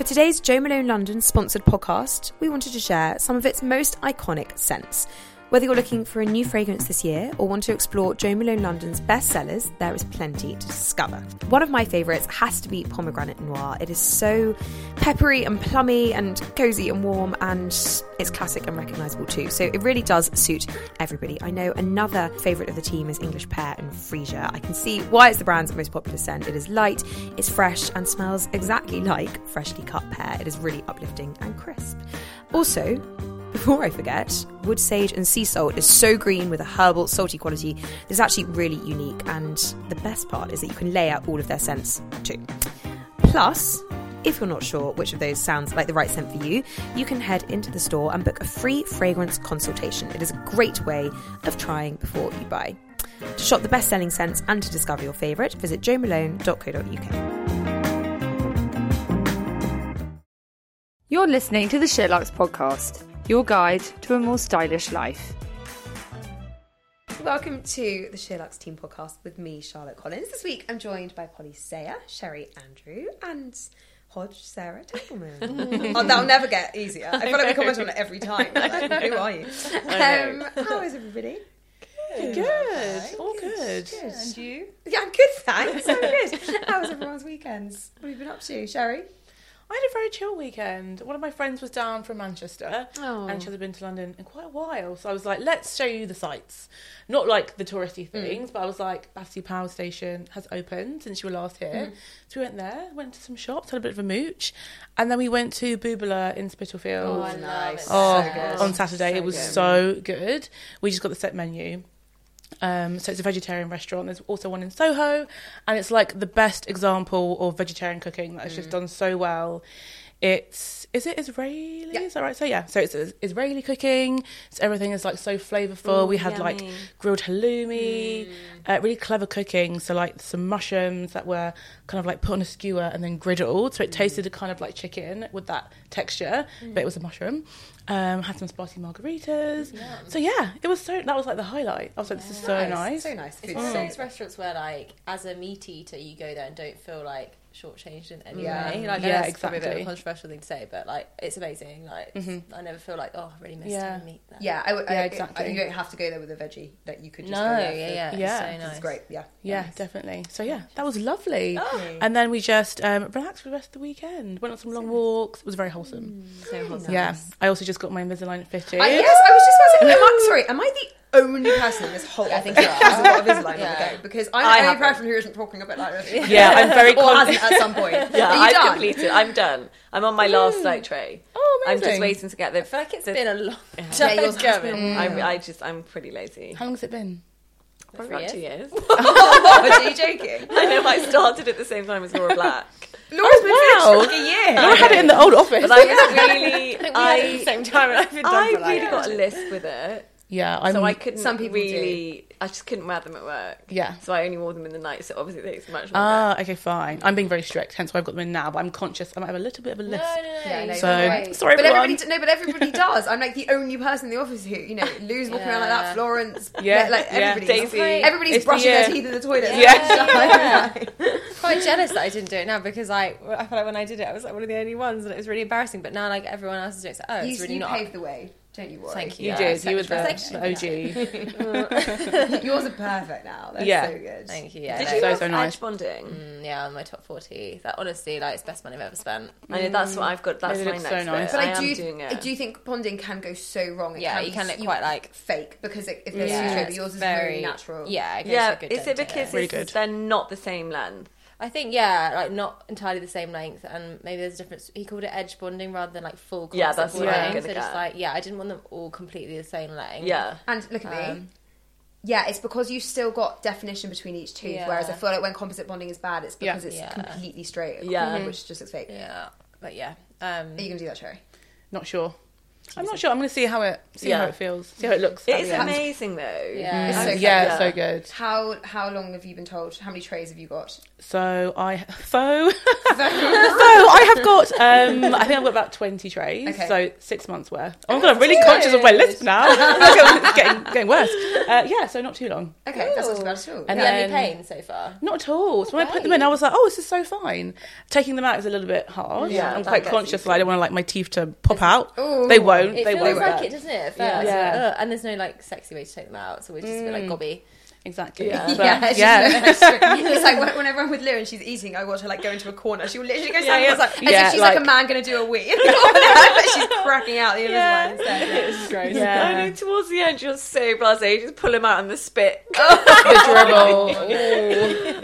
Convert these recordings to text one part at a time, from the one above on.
For today's Jo Malone London sponsored podcast, we wanted to share some of its most iconic scents. Whether you're looking for a new fragrance this year or want to explore Jo Malone London's best sellers, there is plenty to discover. One of my favourites has to be Pomegranate Noir. It is so peppery and plummy and cosy and warm, and it's classic and recognisable too. So it really does suit everybody. I know another favourite of the team is English Pear and Freesia. I can see why it's the brand's most popular scent. It is light, it's fresh, and smells exactly like freshly cut pear. It is really uplifting and crisp. Also, before I forget, wood sage and sea salt is so green with a herbal, salty quality. It's actually really unique, and the best part is that you can layer all of their scents too. Plus, if you're not sure which of those sounds like the right scent for you, you can head into the store and book a free fragrance consultation. It is a great way of trying before you buy. To shop the best selling scents and to discover your favourite, visit jomalone.co.uk. You're listening to the SheerLuxe podcast, your guide to a more stylish life. Welcome to the SheerLuxe Team podcast with me, Charlotte Collins. This week I'm joined by Polly Sayer, Sherri Andrew, and Hodge Sarah Templeman. oh, that'll never get easier. I feel like we comment on it every time. Like, who are you? Um, how is everybody? Good. Good. All good. Good. And you? Yeah, I'm good, thanks. I'm good. How was everyone's weekends? What have you been up to, Sherri? I had a very chill weekend. One of my friends was down from Manchester Oh. and she hasn't been to London in quite a while. So I was like, let's show you the sights. Not like the touristy Mm. things, but I was like, Battersea Power Station has opened since you were last here. Mm. So we went there, went to some shops, had a bit of a mooch. And then we went to Bubala in Spitalfield. Oh, nice. Oh, So on Saturday. So it was good. so good. We just got the set menu. Um, so it's a vegetarian restaurant. There's also one in Soho, and it's like the best example of vegetarian cooking that has Mm. just done so well. It's is it Israeli? Yeah. Is that right? So yeah, so it's uh, Israeli cooking. So everything is like so flavorful. Ooh, we had like grilled halloumi, Mm. uh, really clever cooking. So like some mushrooms that were kind of like put on a skewer and then griddled. Mm. So it tasted kind of like chicken with that texture, but it was a mushroom. Um, had some spicy margaritas. So yeah, it was so. That was like the highlight. I was like, this is so nice. So nice. It's one of those restaurants where, like, as a meat eater, you go there and don't feel like shortchanged in any Yeah. way. Like, Yeah, know it's probably a bit of a controversial thing to say, but like, it's amazing. Like, I never feel like, oh, I really missed Yeah. having meat. There. Yeah, I, would- I, Yeah, I- exactly. you don't have to go there with a veggie. That you could just No, go yeah, there. for- yeah, Yeah. It's so nice. It's great. Yeah, Yeah, Nice. definitely. So yeah, that was lovely. Oh. And then we just um, relaxed for the rest of the weekend. Went on some long walks. It was very wholesome. So wholesome. Yeah, I also just got my Invisalign fitted. Uh, yes, I was just about to say. Am I, sorry, am I the only person in this whole? I think you are. has got a Invisalign Yeah. on the go because I'm I the only haven't. person who isn't talking a bit like. Yeah, I'm very or con- hasn't at some point. Yeah, I've done? completed. I'm done. I'm on my mm. last like tray. Oh, man I'm just waiting to get there. I feel like it's the- been a long Yeah, time yours has going. been. I, I just I'm pretty lazy. How long has it been? Probably about two years. Are you joking? I know I started at the same time as Laura Black, Laura's been wow. finished for like a year. I had it in the old office. but I was really. I think we had it at the I same time, and I've been done I for like really got a list with it, yeah, I'm. so I couldn't. Some people really. I just couldn't wear them at work. Yeah. So I only wore them in the night. So obviously it takes much longer. Ah, okay, fine. I'm being very strict, hence why I've got them in now. But I'm conscious. I might have a little bit of a No, list. no, no. Yeah, no, So right. sorry, But everyone. everybody, no, but everybody does. I'm like the only person in the office who, you know, Lou's walking around like that. Florence, Yeah, like yeah. everybody's, Daisy. everybody's It's the brushing their teeth in the toilet. Yeah. Yeah. quite jealous that I didn't do it now because I I feel like when I did it, I was like one of the only ones, and it was really embarrassing. But now, like everyone else is doing, it, it's like, oh, you, it's really you not. paved the way. Don't you worry. Thank You Yeah, did. You were the, thank OG. Yours are perfect now. That's Yeah. so good. Thank you. Yeah, Did no, you So, have so nice. edge bonding? Mm, yeah, on my top forty. That honestly, like, it's the best money I've ever spent. I know that's what I've got. That's It my looks next so nice. But I, I, am do, doing I it. do you think bonding can go so wrong. It Yeah, can you can s- look quite like fake because it, if there's yeah, too straight, but yours is very very natural. Yeah, it goes yeah, a good is it because Really they're not the same length? I think yeah, like not entirely the same length, and maybe there's a difference. He called it edge bonding rather than like full. Yeah, that's what I'm bonding. gonna So just like yeah, I didn't want them all completely the same length. Yeah. And look at me. Um, Yeah, it's because you've still got definition between each tooth. Yeah. Whereas I feel like when composite bonding is bad, it's Yeah. because it's Yeah. completely straight. Yeah. which just looks fake. Yeah, but yeah. Um, Are you gonna do that, Sherri? Not sure. I'm not sure. I'm going to see how it see how it feels, see how it looks. It at is the end. amazing though. Yeah. It's so yeah, so good. How how long have you been told? How many trays have you got? So I faux. so I have got. Um, I think I've got about twenty trays. Okay. So six months worth. Oh my god, I'm really conscious of my list now. it's getting getting worse. Uh, yeah, so not too long. Okay, that's not too bad at all. And had then- any pain so far? Not at all. So when I put them in, I was like, oh, this is so fine. Taking them out is a little bit hard. Yeah, I'm quite conscious that I don't want like my teeth to pop out. Ooh. They won't. It they feels won't. like it, doesn't it? First? Yeah. Ugh, and there's no like sexy way to take them out, so we're just a bit like gobby. Exactly. Yeah. But, yeah, it's yeah. it's like whenever I'm with Lou and she's eating, I watch her like go into a corner. She will literally go stand yeah. yeah, like, as Yeah, if she's like, like- a man going to do a wee. but she's cracking out the other Invisalign instead. It's gross. Yeah. I know towards the end you're so blasé, you just pull him out on the spit. the dribble.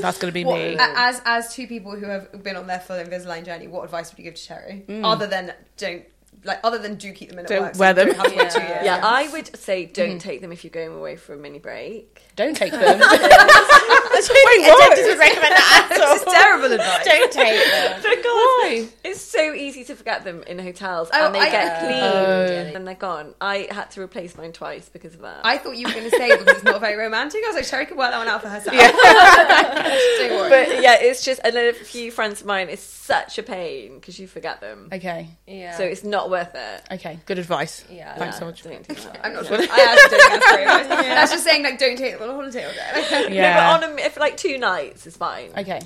That's gonna be What, me. as as two people who have been on their full Invisalign journey, what advice would you give to Sherri? Mm. Other than don't like, other than do keep them in at Don't work. wear you them. Don't have to wait Yeah. Yeah, I would say don't mm-hmm. take them if you're going away for a mini break. Don't take them. Wait, what? would recommend that at all. This is terrible advice. Don't take them. Because Why? it's so easy to forget them in hotels Oh, and they I- get cleaned Oh. and they're gone. I had to replace mine twice because of that. I thought you were going to say because it's not very romantic. I was like, Sherri could work that one out for herself. don't worry. but yeah, it's just, and then a few friends of mine, it's such a pain because you forget them. Okay. Yeah. So it's not worth it. Okay. Good advice. Yeah. Thanks Yeah, so much. Don't do that. I'm not sure. I actually don't think that's very nice. That's just saying like don't take them on holiday all day. Yeah. No, but on a, if like two nights is fine. Okay.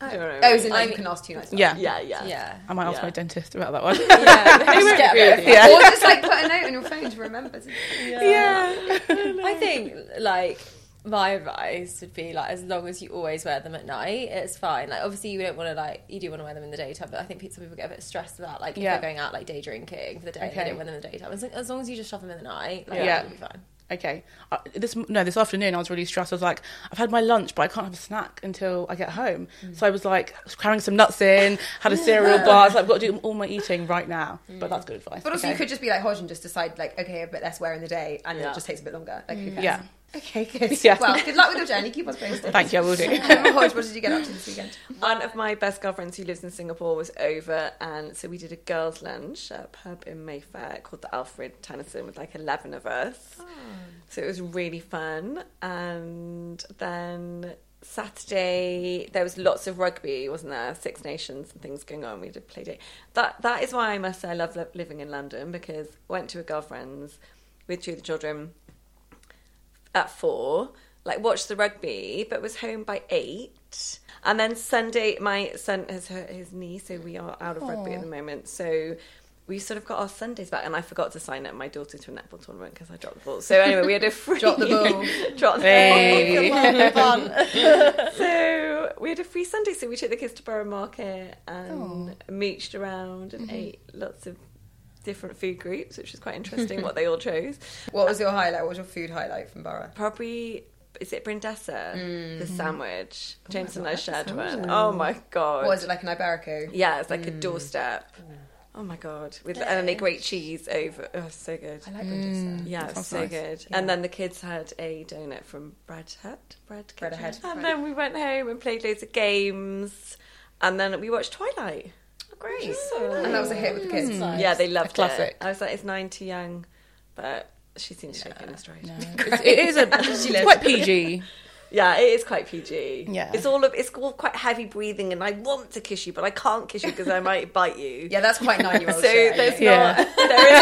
I don't know. Oh, as in like you can ask two nights. Yeah. yeah, yeah, yeah. I might ask Yeah. my dentist about that one. Yeah. Just get a of- yeah. Or just like put a note on your phone to remember. Yeah. I think like my advice would be like as long as you always wear them at night, it's fine. Like obviously you don't want to like you do want to wear them in the daytime, but I think some people get a bit stressed about like if Yeah. they're going out like day drinking for the day, Okay. they don't wear them in the daytime. As, long- as long as you just shove them in the night, like, Yeah. yeah, it'll be fine. Okay. Uh, this no, this afternoon I was really stressed. I was like, I've had my lunch, but I can't have a snack until I get home. Mm. So I was like cramming some nuts in, had a cereal bar. I was like, I've got to do all my eating right now. Mm. But that's good advice. But also okay. you could just be like Hodge and just decide like okay a bit less wear in the day and then Yeah. it just takes a bit longer. Like who mm. cares? Yeah. Okay, good. Yeah. Well, good luck with your journey. Keep us posted. Thank you. I will do. Hodge, what did you get up to this weekend? One of my best girlfriends who lives in Singapore was over, and so we did a girls' lunch at a pub in Mayfair called the Alfred Tennyson with like 11 of us. Oh. So it was really fun. And then Saturday, there was lots of rugby, wasn't there? Six Nations and things going on. We did play day. That, that is why I must say I love li- living in London because I went to a girlfriend's with two of the children at four, like watched the rugby, but was home by eight. And then Sunday, my son has hurt his knee, so we are out of rugby at the moment. So we sort of got our Sundays back, and I forgot to sign up my daughter to a netball tournament because I dropped the ball. So anyway, we had a free Drop the ball. drop the Hey. ball. so we had a free Sunday, so we took the kids to Borough Market and mooched around and mm-hmm. ate lots of different food groups, which was quite interesting what they all chose. What was uh, your highlight? What was your food highlight from Borough? Probably is it Brindisa? Mm. The sandwich. James and I shared one. Oh my god. What was it like an Iberico? Yeah, it's like a mm. doorstep. Oh my god! With and then they grate cheese over. Oh, so good. I like Brindisa. Mm. Yeah, sounds so nice. good. And then the kids had a donut from Bread Hut. Bread, Bread Ahead. And then we went home and played loads of games. And then we watched Twilight. Great! And that was a hit with the kids. Yeah, they loved classic. it. I was like, it's nine too young, but she seems to take it in a stride. It's, it is a. It's quite PG. Yeah, it is quite PG. Yeah. it's all of it's all quite heavy breathing, and I want to kiss you, but I can't kiss you because I might bite you. Yeah, that's quite nine year old So shit. there's Yeah. not there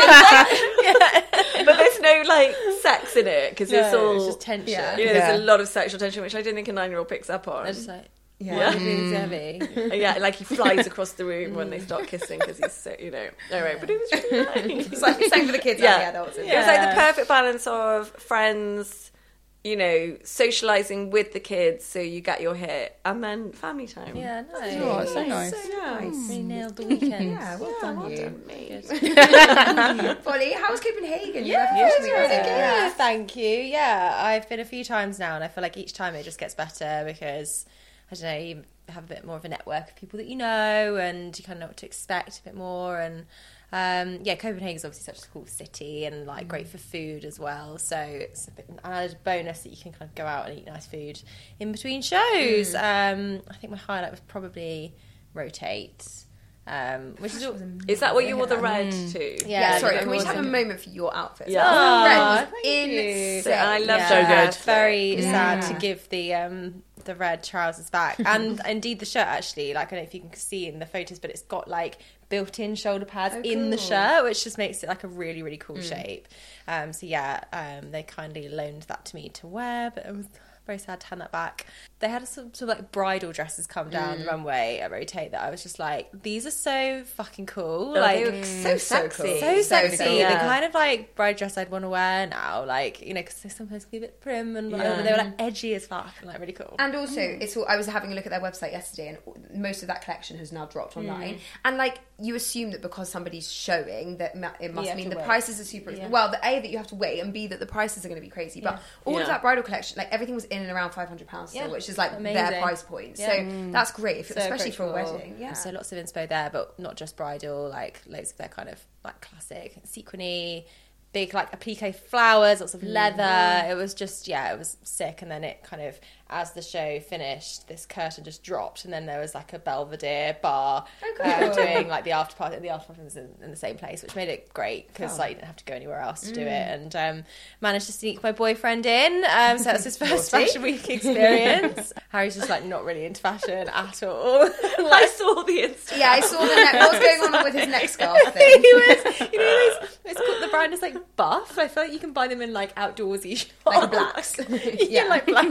is, yeah. but there's no like sex in it because it's all it's just tension. Yeah. you know, there's a lot of sexual tension, which I don't think a nine year old picks up on. They're just like, yeah. Mm. everything's heavy. yeah, like he flies across the room when they start kissing because he's so you know. Anyway, but it was really nice. It's like same for the kids Yeah. and the adults. isn't It was like the perfect balance of friends, you know, socializing with the kids so you get your hit, and then family time. Yeah, nice. Oh, it's so nice. Yeah. Really nailed the weekend. Yeah, well done well you. done, mate. Polly, how was Copenhagen? You Yeah, left it really good. it? Yeah. Thank you. Yeah, I've been a few times now, and I feel like each time it just gets better because I don't know, you have a bit more of a network of people that you know, and you kind of know what to expect a bit more. And um, yeah, Copenhagen's obviously such a cool city and like great for food as well. So it's a bit an added bonus that you can kind of go out and eat nice food in between shows. Um, I think my highlight was probably Rotate. Um, which is Is that what you wore the red to? yeah, Yeah, sorry, can we just have a moment for your outfit? Yeah. That red Aw, was thank you. insane. I love yeah, So good. Very sad to give the um the red trousers back, and indeed the shirt actually. Like I don't know if you can see in the photos, but it's got like built-in shoulder pads in the shirt, which just makes it like a really really cool shape. Um, so yeah, um, they kindly loaned that to me to wear, but it was very sad to hand that back. They had some sort of like bridal dresses come down the mm. runway at Rotate that I was just like, these are so fucking cool. Oh, like they were so sexy. so sexy. cool. The kind of like bride dress I'd want to wear now, like you know, because they sometimes can be a bit prim and whatever. Yeah. They were like edgy as fuck and like really cool. And also, mm. it's all, I was having a look at their website yesterday, and most of that collection has now dropped mm. online. And like, you assume that because somebody's showing, that ma- it must mean the wait. prices are super. Yeah. Well, the a that you have to wait, and b that the prices are going to be crazy. But all Yeah. of that bridal collection, like everything was in and around five hundred pounds Yeah. which is like Amazing. their price point. Yeah. So mm. that's great, if, So especially for a wedding. Yeah. So lots of inspo there, but not just bridal, like loads of their kind of like classic sequiny, big like applique flowers, lots of leather. It was just yeah, it was sick. And then it kind of as the show finished, this curtain just dropped, and then there was like a Belvedere bar uh, doing like the after party. The after party was in, in the same place, which made it great because like you didn't have to go anywhere else to do it. And um, managed to sneak my boyfriend in. Um, so that was his first fashion week experience. Harry's just like not really into fashion at all. I saw the Insta. yeah, I saw the neck. What's going on with his neck scarf thing? he was, you know, those, it's called the brand is like Buff. I feel like you can buy them in like outdoorsy shops, Like blacks. yeah, like black,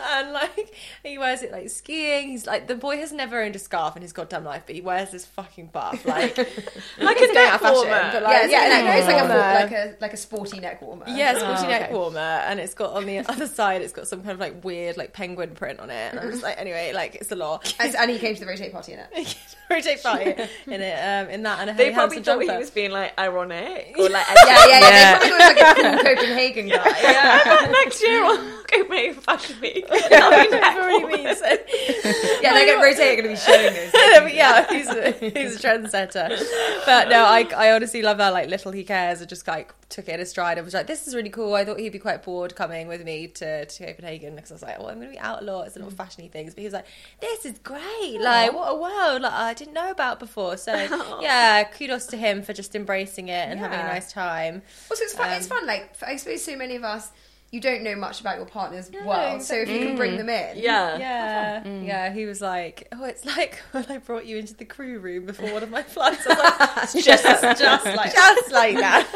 and like he wears it like skiing. He's like the boy has never owned a scarf in his goddamn life, but he wears this fucking buff, like like a neck warmer. but yeah, like it's, yeah, no, it's like a like a like a sporty neck warmer. Yeah, sporty Oh, neck okay. warmer, and it's got on the other side, it's got some kind of like weird like penguin print on it. And I'm just like, anyway, like it's a lot. And, and he came to the rotate party in it. Rotate party in it, um, in that, and a They probably Hansen thought he was being like ironic or like Yeah, yeah, yeah. Yeah. They probably thought he was like a cool Copenhagen guy. Yeah, next year on Copenhagen Fashion Week. Whatever he means. yeah. They get rotate are going to be showing. But yeah, he's a, he's a trendsetter. But no, I, I honestly love how like little he cares I just like took it in a stride and was like, this is really cool. I thought he'd be quite bored coming with me to, to Copenhagen because I was like, well, I'm going to be out a lot. It's a lot of fashiony things. But he was like, this is great. Like, what a world like I didn't know about before. So yeah, kudos to him for just embracing it and having a nice time. Also, it's fun. it's Um, fun. Like I suppose so many of us, you don't know much about your partner's world. So if you can bring them in, Yeah. Yeah, mm. yeah. He was like, "Oh, it's like when I brought you into the crew room before one of my flights." I was like, "It's just, just like, just like that."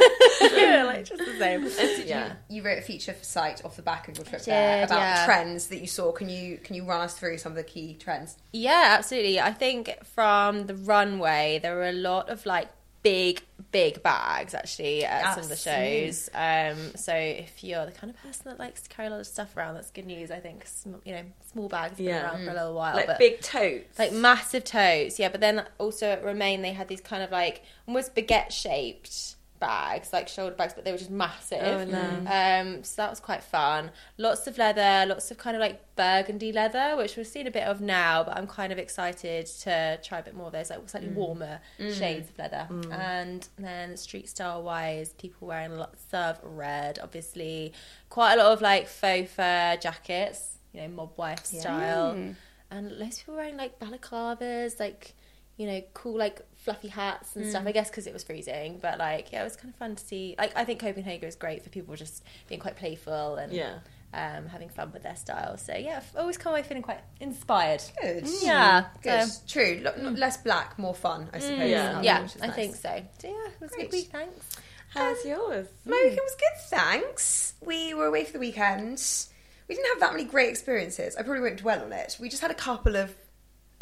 yeah, like just the same. Yeah. you wrote a feature for site off the back of your trip I there about yeah. trends that you saw. Can you can you run us through some of the key trends? Yeah, absolutely. I think from the runway, there were a lot of like big, big bags actually at some of the shows. Um, so if you're the kind of person that likes to carry a lot of stuff around, that's good news. I think sm- you know small bags have been Yeah. around for a little while, Like but big totes. like massive totes, yeah. But then also at Remain, they had these kind of like almost baguette shaped bags, like shoulder bags, but they were just massive. Oh, no. Um, so that was quite fun. Lots of leather, lots of kind of like burgundy leather, which we've seen a bit of now, but I'm kind of excited to try a bit more of those, like slightly mm. warmer mm. shades of leather. Mm. And then street style wise, people wearing lots of red, obviously. Quite a lot of like faux fur jackets, you know, mob wife style. And loads of people wearing like balaclavas, like you know, cool like fluffy hats and stuff. I guess because it was freezing, but like yeah, it was kind of fun to see. Like I think Copenhagen is great for people just being quite playful and Yeah. um, having fun with their style. So yeah, I've always come away feeling quite inspired. Good. Yeah, Good. so- True. Lo- lo- less black, more fun. I suppose. Yeah. um, yeah, which I nice. think so. So yeah, it was a Great. good week. Thanks. How's yours? My weekend was good, thanks. We were away for the weekend. We didn't have that many great experiences. I probably won't dwell on it. We just had a couple of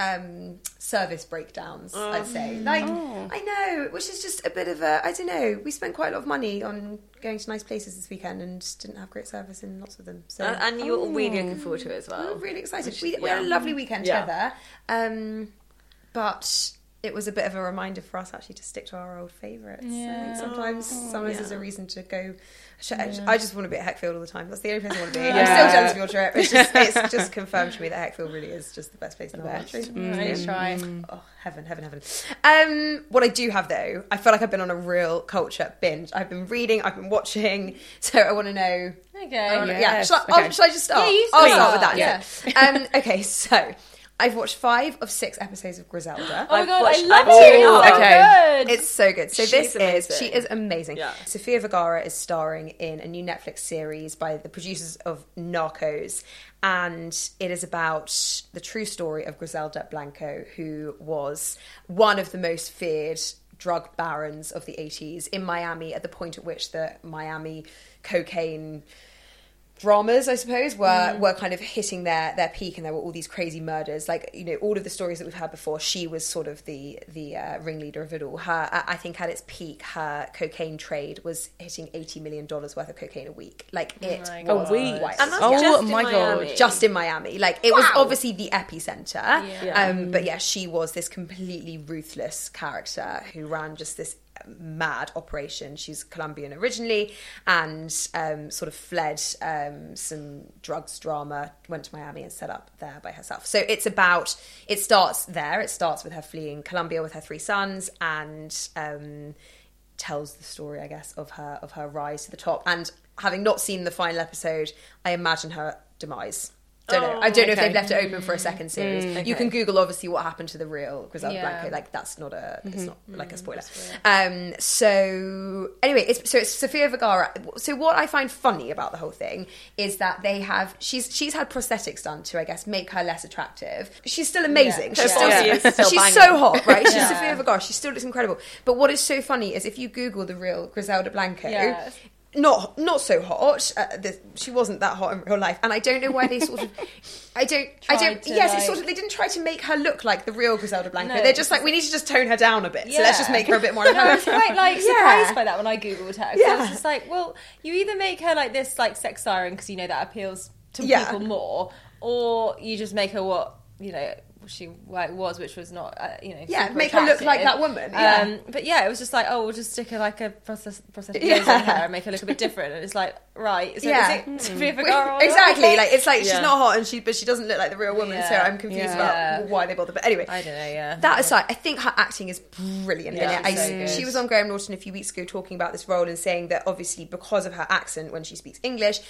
um, service breakdowns, I'd say. Like, I know, which is just a bit of a, I don't know. We spent quite a lot of money on going to nice places this weekend and just didn't have great service in lots of them. So Uh, and you're really looking forward to it as well. we're really excited. Which- We, we had a lovely weekend Yeah. together. Um, but it was a bit of a reminder for us actually to stick to our old favourites. Think sometimes summers is a reason to go. I just want to be at Heckfield all the time. That's the only place I want to be. I'm still jealous of your trip. It's just, it's just confirmed to me that Heckfield really is just the best place in the world. Nice try. Oh, heaven, heaven, heaven. Um, what I do have though, I feel like I've been on a real culture binge. I've been reading, I've been watching, so I want to know. Okay. I wanna- yeah, Yes, shall I, okay. oh, shall I just start? Yeah, you I'll start. start with that. Yeah. Yeah. um, okay, so I've watched five of six episodes of Griselda. Oh my god, watched- I love it. It's so Okay. good. It's so good. So She's this is she is amazing. Yeah. Sofia Vergara is starring in a new Netflix series by the producers of Narcos, and it is about the true story of Griselda Blanco, who was one of the most feared drug barons of the 80s in Miami at the point at which the Miami cocaine dramas, I suppose, were Mm. were kind of hitting their their peak, and there were all these crazy murders. Like you know, all of the stories that we've had before, she was sort of the the uh, ringleader of it all. Her, I I think, at its peak, her cocaine trade was hitting eighty million dollars worth of cocaine a week. Like it my was A week. wild. And that's Oh just in my God. Miami. just in Miami. Like it was obviously the epicenter. Yeah. Um, but yeah, she was this completely ruthless character who ran just this mad operation. She's Colombian originally and um, sort of fled um, some drugs drama, went to Miami and set up there by herself. So it's about, it starts there. It starts with her fleeing Colombia with her three sons and um, tells the story, I guess, of her of her rise to the top. And having not seen the final episode, I imagine her demise. Don't know. I don't know if they've oh, left it open for a second series. Mm, you can Google obviously what happened to the real Griselda Yeah. Blanco. Like that's not a it's mm-hmm. not like a mm-hmm. spoiler. Um so anyway, it's so it's Sofia Vergara. So what I find funny about the whole thing is that they have she's she's had prosthetics done to I guess make her less attractive. She's still amazing. Yeah. She's still, body is still she's so hot, right? She's Yeah. Sofia Vergara. She still looks incredible. But what is so funny is if you Google the real Griselda Blanco, Yeah. Not not so hot. Uh, the, she wasn't that hot in real life, and I don't know why they sort of. I don't. I don't. Yes, it's like- sort of. They didn't try to make her look like the real Griselda Blanco. No, They're just like we need to just tone her down a bit. So let's just make her a bit more. No, I was quite like Yeah. surprised by that when I googled her. 'cause I was just like, well, you either make her like this like sex siren because you know that appeals to Yeah. people more, or you just make her what you know she was, which was not uh, you know Yeah, make her look like that woman, yeah. Um, but yeah, it was just like, oh, we'll just stick her like a process, prosthetic Yeah. nose on her and make her look a bit different. And it's like, right, so Yeah. is it Sofia Vergara? or not? exactly. Like it's like she's not hot and she, but she doesn't look like the real woman. So I'm confused Yeah. about why they bother. But anyway, I don't know. Yeah, That aside, I think her acting is brilliant Yeah. I, so she was on Graham Norton a few weeks ago talking about this role and saying that obviously because of her accent when she speaks English,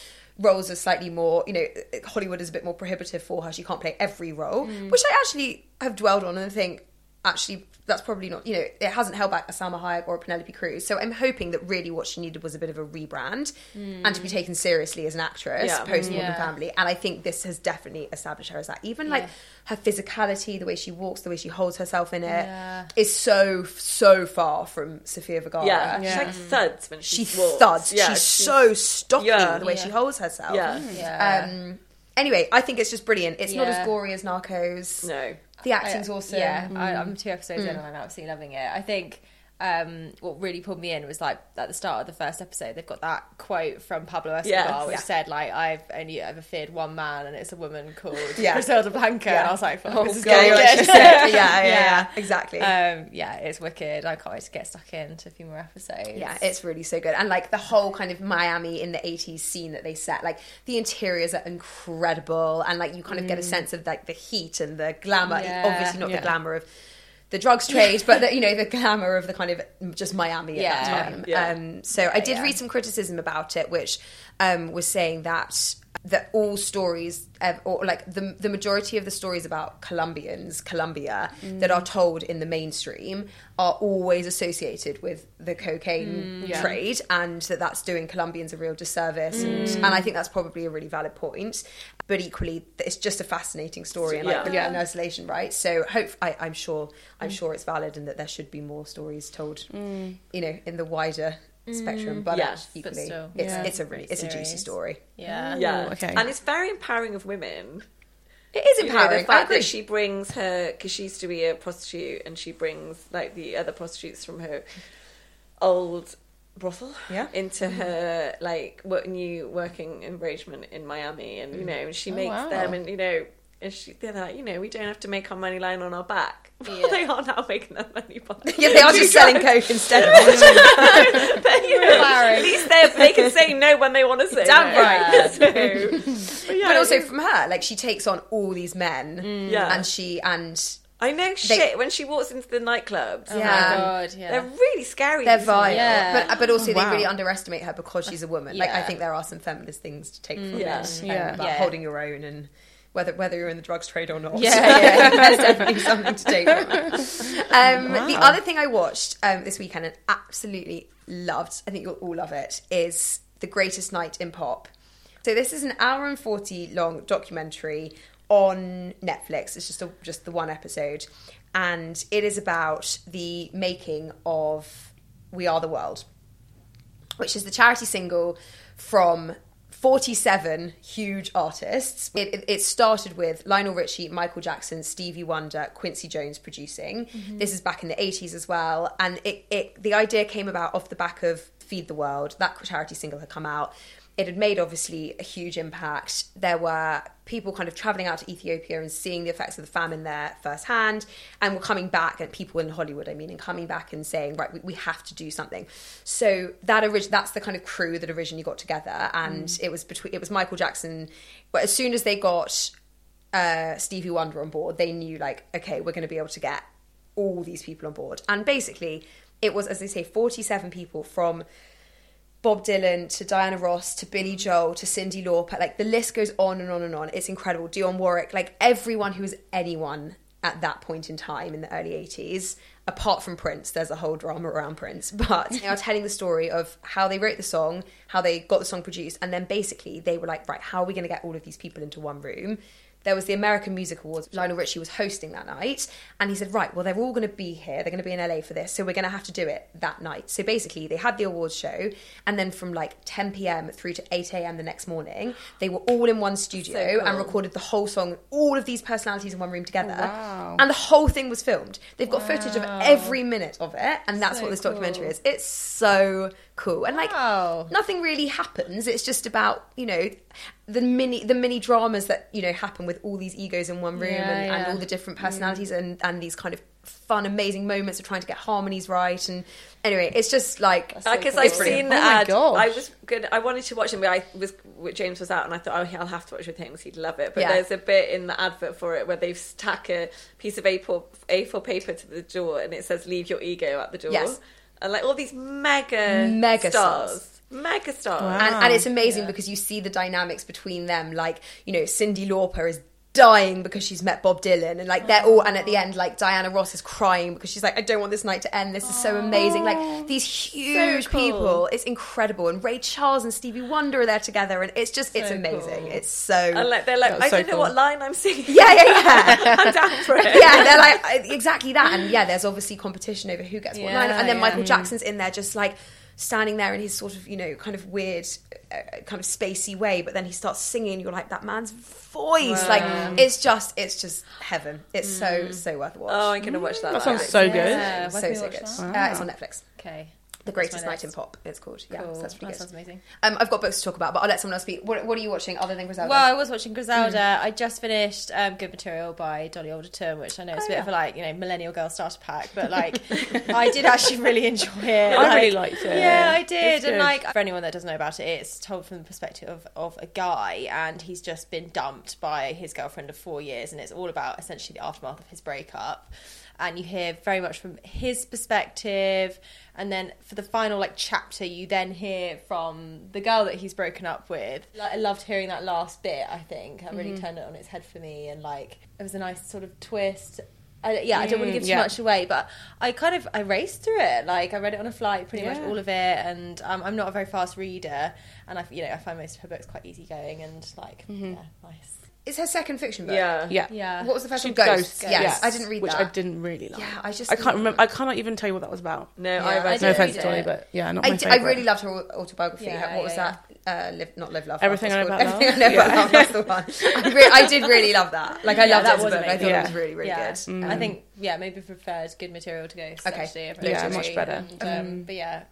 roles are slightly more, you know, Hollywood is a bit more prohibitive for her. She can't play every role, Mm. which I actually have dwelled on and think actually that's probably not, you know, it hasn't held back a Salma Hayek or a Penelope Cruz. So I'm hoping that really what she needed was a bit of a rebrand and to be taken seriously as an actress Yeah. post Modern Mm. Yeah. Family. And I think this has definitely established her as that. Even like her physicality, the way she walks, the way she holds herself in it, is Yeah. so so far from Sofia Vergara. Yeah, Yeah. she's like thuds when She she walks. thuds. Yeah, she's, so stocky yeah. the way she holds herself. Yeah. yeah. Um. Anyway, I think it's just brilliant. It's not as gory as Narcos. No. The acting's I- awesome. Yeah, Mm. I, I'm two episodes in and I'm absolutely loving it. I think um, what really pulled me in was like at the start of the first episode, they've got that quote from Pablo Escobar, Yes. which Yeah. said like, "I've only ever feared one man, and it's a woman called Yeah. Griselda Blanca." Yeah. And I was like, "Fuck, Oh, this is God. Yeah, going you're like, good." she said- yeah, yeah, yeah, exactly. Um, yeah, it's wicked. I can't wait to get stuck into a few more episodes. Yeah, it's really so good. And like the whole kind of Miami in the 80s scene that they set, like the interiors are incredible and like you kind of get a sense of like the heat and the glamour. Mm. Yeah. Obviously not Yeah. the glamour of the drugs trade, but the, you know, the glamour of the kind of just Miami at Yeah. that time. Yeah. Um, so I did read some criticism about it, which um, was saying that that all stories, or like the the majority of the stories about Colombians, Colombia, that are mm. told in the mainstream are always associated with the cocaine mm, Yeah. trade, and that that's doing Colombians a real disservice. Mm. And, and I think that's probably a really valid point. But equally, it's just a fascinating story and like Yeah. in isolation, right? So hope I, I'm sure I'm sure it's valid and that there should be more stories told, you know, in the wider spectrum. Mm. But Yes, but equally, still, it's yeah. it's a really it's a juicy story. yeah, Yeah. Ooh, okay. And it's very empowering of women. It is You know, empowering. the fact that she brings her, because she used to be a prostitute, and she brings like the other prostitutes from her old brothel Yeah. into mm-hmm. her like what new working arrangement in Miami, and you mm. know she Oh, makes wow. them, and you know and she, they're like, you know, we don't have to make our money lying on our back. Yeah. they are now making that money by. Yeah, they are just selling coke instead. of But, you know, at least they they can say no when they want to say Damn no. right. So, but, yeah, but also from her, like she takes on all these men, Yeah. and she and I know shit when she walks into the nightclubs. Oh Yeah. my god, yeah. They're really scary. they're these vile. Yeah. But but also Oh, wow. they really underestimate her because she's a woman. Like I think there are some feminist things to take from Yeah. this, um, Yeah. about Yeah. holding your own and. Whether, whether you're in the drugs trade or not, Yeah, yeah. there's definitely something to take from it. Um, The other thing I watched um, this weekend and absolutely loved, I think you'll all love it, is The Greatest Night in Pop. So this is an hour and 40 long documentary on Netflix. It's just a, just the one episode, and it is about the making of We Are the World, which is the charity single from 47 huge artists. It, it, started with Lionel Richie, Michael Jackson, Stevie Wonder, Quincy Jones producing. Mm-hmm. This is back in the 80s as well. And it, it the idea came about off the back of Feed the World. That charity single had come out. It had made obviously a huge impact. There were people kind of traveling out to Ethiopia and seeing the effects of the famine there firsthand, and were coming back, and people in Hollywood, I mean, and coming back and saying, right, we, we have to do something. So that orig- that's the kind of crew that originally got together, and it was between it was Michael Jackson. But as soon as they got uh, Stevie Wonder on board, they knew like, okay, we're going to be able to get all these people on board, and basically, it was as they say, forty-seven people from Bob Dylan to Diana Ross to Billy Joel to Cyndi Lauper. Like the list goes on and on and on. It's incredible. Dionne Warwick, like everyone who was anyone at that point in time in the early 80s, apart from Prince, there's a whole drama around Prince. But they are telling the story of how they wrote the song, how they got the song produced, and then basically they were like, right, how are we going to get all of these people into one room? There was the American Music Awards. Lionel Richie was hosting that night, and he said, "Right, well, they're all going to be here. They're going to be in LA for this, so we're going to have to do it that night." So basically, they had the awards show, and then from like 10 p.m. through to 8 a.m. the next morning, they were all in one studio and recorded the whole song, all of these personalities in one room together, Wow. and the whole thing was filmed. They've got footage of every minute of it, and that's what this documentary is. It's so cool, and like Wow. nothing really happens. It's just about you know the mini the mini dramas that you know happen with all these egos in one room Yeah, and, and all the different mm. personalities and and these kind of fun amazing moments of trying to get harmonies right and anyway it's just like Because It's I've seen oh the Oh ad. gosh. I was good. I wanted to watch it, but I was James was out, and I thought, oh, I'll have to watch with him because he'd love it. But Yeah. there's a bit in the advert for it where they've stuck a piece of A4 A4 paper to the door, and it says "Leave your ego at the door." Yes. And like all these mega Mega stars, stars. mega stars. and, and it's amazing because you see the dynamics between them like you know cyndi lauper is dying because she's met bob dylan and like they're all and at the end like diana ross is crying because she's like i don't want this night to end. This is so amazing. Like these huge cool. people it's incredible. And ray charles and stevie wonder are there together and it's just it's amazing. It's so And like they're like, I so don't know what line I'm singing. yeah yeah yeah. I'm down for it. yeah, they're like exactly that, and yeah, there's obviously competition over who gets what line, and then yeah. Michael Jackson's in there just like standing there in his sort of you know kind of weird, uh, kind of spacey way, but then he starts singing. You're like that man's voice, like it's just it's just heaven. It's so so worth a watch. Oh, I'm gonna watch that. That sounds so good. Yeah, so where can we so good. that? Uh, it's on Netflix. Okay. The Greatest Night in. Pop. It's called. Yeah, Cool. so that's pretty that sounds amazing. Um, I've got books to talk about, but I'll let someone else speak. What, what are you watching other than Griselda? Well, I was watching Griselda. I just finished um, Good Material by Dolly Alderton, which I know is a bit of a like you know millennial girl starter pack, but like I did actually really enjoy it. I Like, really liked it. Yeah, I did. And like for anyone that doesn't know about it, it's told from the perspective of, of a guy, and he's just been dumped by his girlfriend of four years, and it's all about essentially the aftermath of his breakup. And you hear very much from his perspective, and then for the final like chapter, you then hear from the girl that he's broken up with. Like, I loved hearing that last bit. I think that really mm-hmm. turned it on its head for me, and like it was a nice sort of twist. I, yeah, I don't want to mm, give too yeah. much away, but I kind of I raced through it. Like I read it on a flight, pretty much all of it, and um, I'm not a very fast reader, and I you know I find most of her books quite easygoing and like mm-hmm. yeah, nice. It's her second fiction book. Yeah. Yeah. Yeah. What was the first one? Ghosts. Ghosts. Yes. Yes. I didn't read that. Which that. I didn't really like. Yeah, I just I can't remember. I cannot even tell you what that was about. No, Yeah. I I read did No it. offense, read Dolly, it. but yeah, not I, my d- I favourite. really loved her autobiography. Yeah, what was yeah, that? Uh, live, not live, love. Everything Love, I that's Know called. About Everything I know Love. about love. That's the one. I, re- I did really love that. Like I Yeah, loved that it as a was book. I thought amazing. it was Yeah. really, really yeah. good. Mm. I think yeah, maybe preferred good material to go. Okay. Actually, Yeah, actually. much better. And, um, but yeah,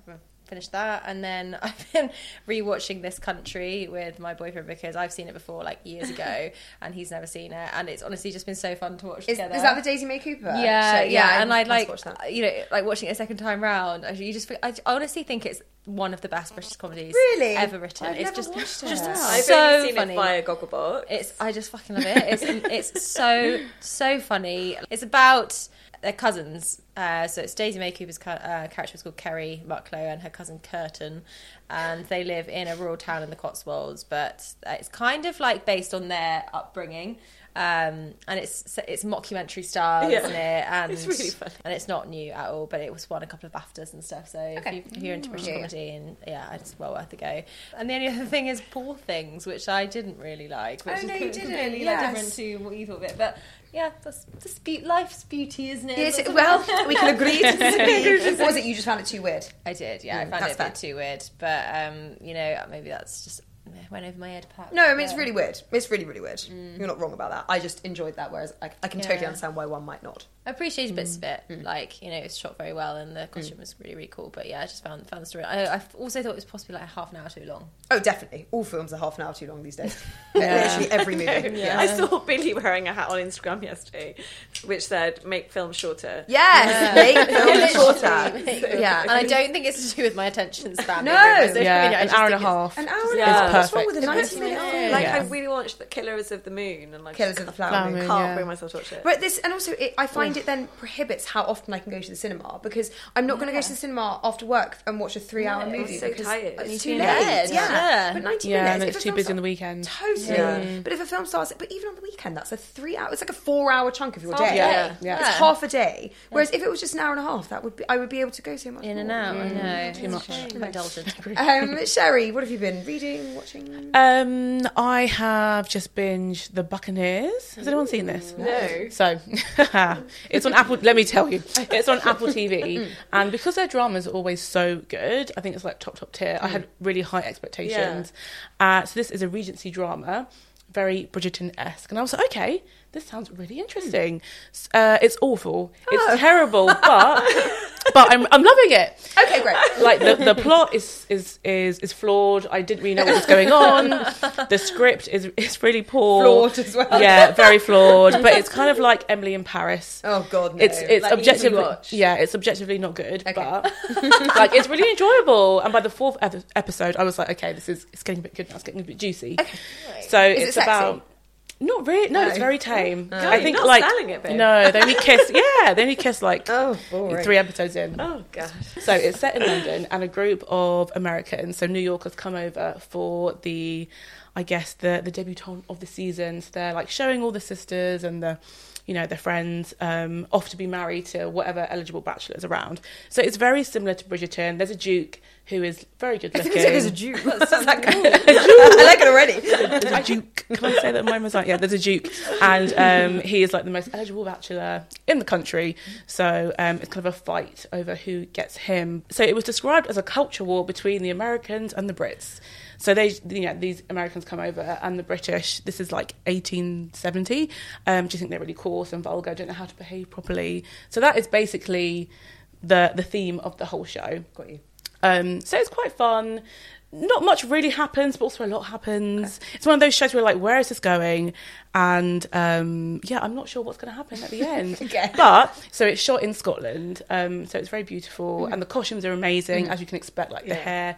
finished that, and then I've been rewatching This Country with my boyfriend because I've seen it before, like years ago, and he's never seen it, and it's honestly just been so fun to watch Is, together. is that the Daisy May Cooper? yeah, show? yeah, and I I'd must like, watch that. Uh, you know, like watching it a second time round. I- You just, I honestly think it's one of the best British comedies Really? ever written. I've it's never just, watched it. just I've so only seen funny. it via Gogglebox. It's I just fucking love it. It's it's so so funny. It's about their cousins. Uh, so it's Daisy May Cooper's ca- uh, character is called Kerry Mucklow and her cousin Kurtan, and they live in a rural town in the Cotswolds. But it's kind of like based on their upbringing. Um, and it's it's mockumentary style, Yeah. isn't it? And It's really funny. and it's not new at all. But it was won a couple of BAFTAs and stuff. So Okay. if, you, if you're into British comedy, and yeah, it's well worth a go. And the only other thing is Poor Things, which I didn't really like, which Oh, no, is you com- didn't, completely yes. different to what you thought of it. But yeah, that's, that's be- life's beauty, isn't it? Yes, well, we can agree to disagree. was it? You just found it too weird. I did, yeah, I Mm, found it a bit too weird. But um, you know, maybe that's just went over my head. Perhaps. No, I mean it's really weird. It's really, really weird. You're not wrong about that. I just enjoyed that, whereas I, I can totally understand why one might not. I appreciated bits of it, Mm. like you know, it's shot very well and the costume was really, really cool. But yeah, I just found found the story. I, I also thought it was possibly like half an hour too long. Oh, definitely. All films are half an hour too long these days. Yeah. Literally every movie. Yeah. I saw Billy wearing a hat on Instagram yesterday, which said "Make film shorter." Yes, make films shorter. Yeah, And I don't think it's to do with my attention span. No. over my Yeah, media, an hour and a half. An hour and a Yeah. half. What's wrong with a perfect. 90 minute film? Like Yeah. I really watched the Killers of the Moon and like Killers of the Flower Flower Moon. Moon. can't yeah. bring myself to watch it. But this, and also, I find it then prohibits how often I can go to the cinema because I'm not going to go to the cinema after work and watch a three-hour No, movie so because tired. it's It's too too late. late, Yeah. yeah. but 90 Yeah, minutes. and it's too film busy on the weekend. Totally. Yeah. But if a film starts, but even on the weekend, that's a three-hour. It's like a four-hour chunk of your Half day. Yeah. day. Yeah. It's half a day. Whereas if it was just an hour and a half, that would be I would be able to go so much in and more. out. I know Mm, too It's much. a shame. Quite indulgent. Um, Sherri, what have you been reading, watching? Um, I have just binged The Buccaneers. Has anyone seen this? No. So, it's on Apple. Let me tell you, it's on Apple TV, and because their dramas are always so good, I think it's like top top tier. I had really high expectations. Uh, so this is a Regency drama, very Bridgerton esque, and I was like, okay, this sounds really interesting. Uh, it's awful, it's terrible, but but I'm I'm loving it. Okay, great. Like the, the plot is, is is is flawed. I didn't really know what was going on. The script is is really poor. Flawed as well. Yeah, very flawed. But it's kind of like Emily in Paris. Oh God, no. It's it's Like objectively yeah, it's objectively not good, Okay. but like it's really enjoyable. And by the fourth episode, I was like, okay, this is it's getting a bit good now. It's getting a bit juicy. Okay. So Is it it's sexy? about. Not really. No, No. it's very tame. God, I think not like it, no, they only kiss. Yeah, they only kiss like oh, boring. three episodes in. Oh gosh. So it's set in London, and a group of Americans, so New Yorkers, come over for the, I guess the the debutante of the season. So they're like showing all the sisters and the, you know, their friends um, off to be married to whatever eligible bachelors around. So it's very similar to Bridgerton. There's a duke who is very good looking. I think there's a Jew. That's just like, I like it already. There's a duke. Can I say that mine was like, yeah, there's a duke. And um, he is like the most eligible bachelor in the country. So um, it's kind of a fight over who gets him. So it was described as a culture war between the Americans and the Brits. So they, you know, these Americans come over and the British, this is like 1870, um, do you think they're really coarse and vulgar, don't know how to behave properly? So that is basically the, the theme of the whole show. Got you. Um, so it's quite fun. Not much really happens, but also a lot happens. It's one of those shows where like, where is this going? And um, yeah, I'm not sure what's going to happen at the end. Okay. But so it's shot in Scotland, um, so it's very beautiful, and the costumes are amazing, as you can expect. Like the hair,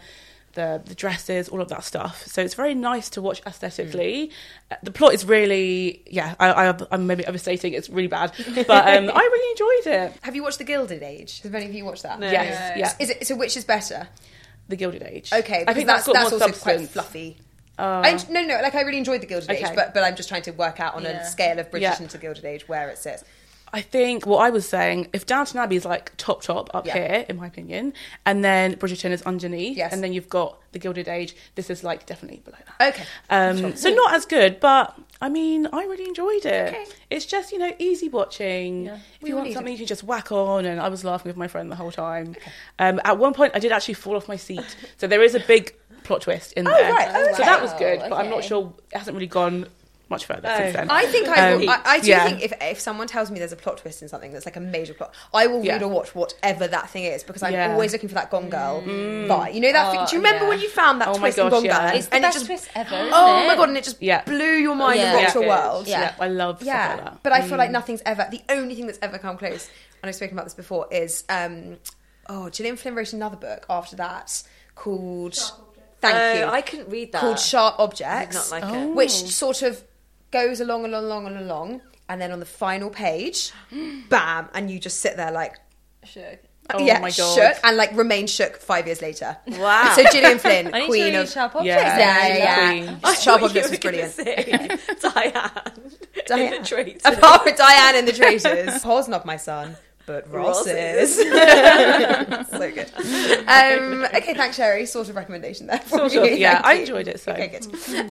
the the dresses, all of that stuff. So it's very nice to watch aesthetically. Uh, The plot is really, yeah, I, I, I'm maybe overstating. It's really bad, but um, I really enjoyed it. Have you watched The Gilded Age? Have any of you watched that? No. Yes, yeah, Is it so? Which is better? the Gilded Age. Okay, I because think that's that's got that's more also quite fluffy. Uh, I, no, no, like I really enjoyed the Gilded Age, but but I'm just trying to work out on Yeah. a scale of British Yeah. to Gilded Age where it sits. I think what I was saying, if Downton Abbey is like top top up Yeah. here, in my opinion, and then Bridgerton is underneath, Yes. and then you've got the Gilded Age. This is like definitely below that. Okay. Um, so not as good, but I mean, I really enjoyed it. Okay. It's just you know easy watching. Yeah. If you want something, you can just whack on. And I was laughing with my friend the whole time. Um, at one point, I did actually fall off my seat, so there is a big plot twist in Oh, there. right. Oh, So that was good, but I'm not sure. It hasn't really gone much further since then. I think I Um, will. I, I do yeah. think if, if someone tells me there's a plot twist in something that's like a major plot, I will Yeah. read or watch whatever that thing is because I'm Yeah. always looking for that Gone Girl but You know that? thing, Oh, do you remember yeah. when you found that Oh my twist in gosh, Gone yeah. Girl? It's the and it best just twist ever. Isn't oh it? my god, and it just Yeah. blew your mind Yeah. and rocked your world. Yeah. yeah, I love stuff Yeah, like that. but I feel like nothing's ever. The only thing that's ever come close, and I've spoken about this before, is um, oh, Gillian Flynn wrote another book after that called. Thank Oh, you. I couldn't read that. called Sharp Objects, Did not like it. which sort of goes along, along, along, and along, and then on the final page, bam, and you just sit there like, Shook. Oh yeah, my God. shook, and like remain shook five years later. Wow. So Gillian Flynn, I need queen to read of Sharp Objects. Yeah. yeah, yeah, yeah. Queen. I Sharp thought Objects you was were gonna brilliant. say Diane. Diane. In the traitors. Apart from Diane and the Traitors, Paul's not my son. But Ross, Ross is. is. so good. Um, okay, thanks, Sherri. Sort of recommendation there. For Sort you. of, yeah, Thank I enjoyed it, so. Okay, good.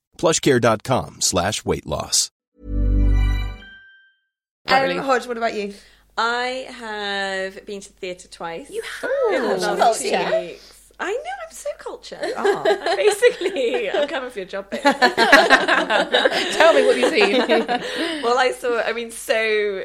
plushcare.com slash weight loss. Um, Hodge, what about you? I have been to the theatre twice. You have? In the last two Culture. weeks. I know, I'm so cultured. Basically, I'm coming for your job, babe. Tell me what you've seen. well, I saw, I mean, so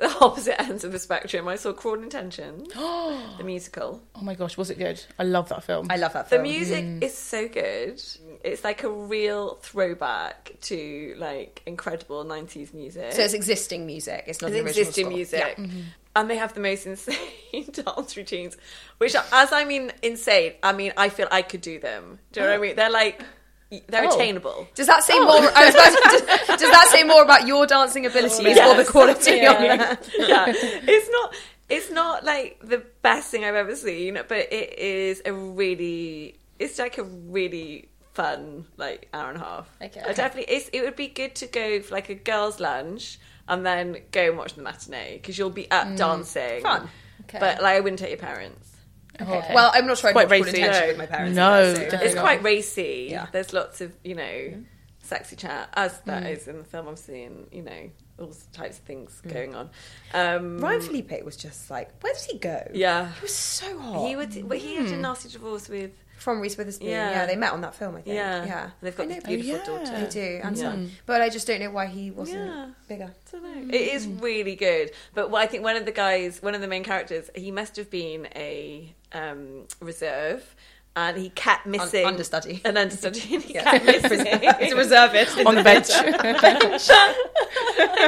the opposite ends of the spectrum. I saw Cruel Intentions, the musical. oh my gosh, was it good? I love that film. I love that film. The film. music mm. is so good. It's like a real throwback to like incredible 90s music. So it's existing music. It's not It's the original existing score. music. Yeah. Mm-hmm. And they have the most insane dance routines, which, are, as I mean insane, I mean I feel I could do them. Do you know what I mean? They're like they're Oh. attainable. Does that say oh. more? I was about to, does, does that say more about your dancing abilities or the quality Yeah. of it? yeah, it's not. It's not like the best thing I've ever seen, but it is a really. It's like a really fun like hour and a half. Okay. I definitely. It's, it would be good to go for like a girls' lunch and then go and watch the matinee because you'll be up mm. dancing. Fun. Okay. But like, I wouldn't take your parents. Okay. Well, I'm not sure I'd Quite watch Good racy. Intention No. with my parents. No, either, so- definitely It's not. quite racy. Yeah. There's lots of you know sexy chat as that mm. is in the film. I'm seeing you know all types of things mm. going on. Um, Ryan Phillippe was just like, where did he go? Yeah. He was so hot. He would, but he had a hmm. nasty divorce with. From Reese Witherspoon. Yeah. Yeah. they met on that film, I think. Yeah, Yeah. they've got I this beautiful Oh, yeah. daughter. They do, and Yeah. son. But I just don't know why he wasn't Yeah. bigger. I don't know. It is really good, but what I think one of the guys, one of the main characters, he must have been a um, reserve, and he kept missing understudy. an understudy. And he Yeah. kept missing. He's a reservist. on the bench. and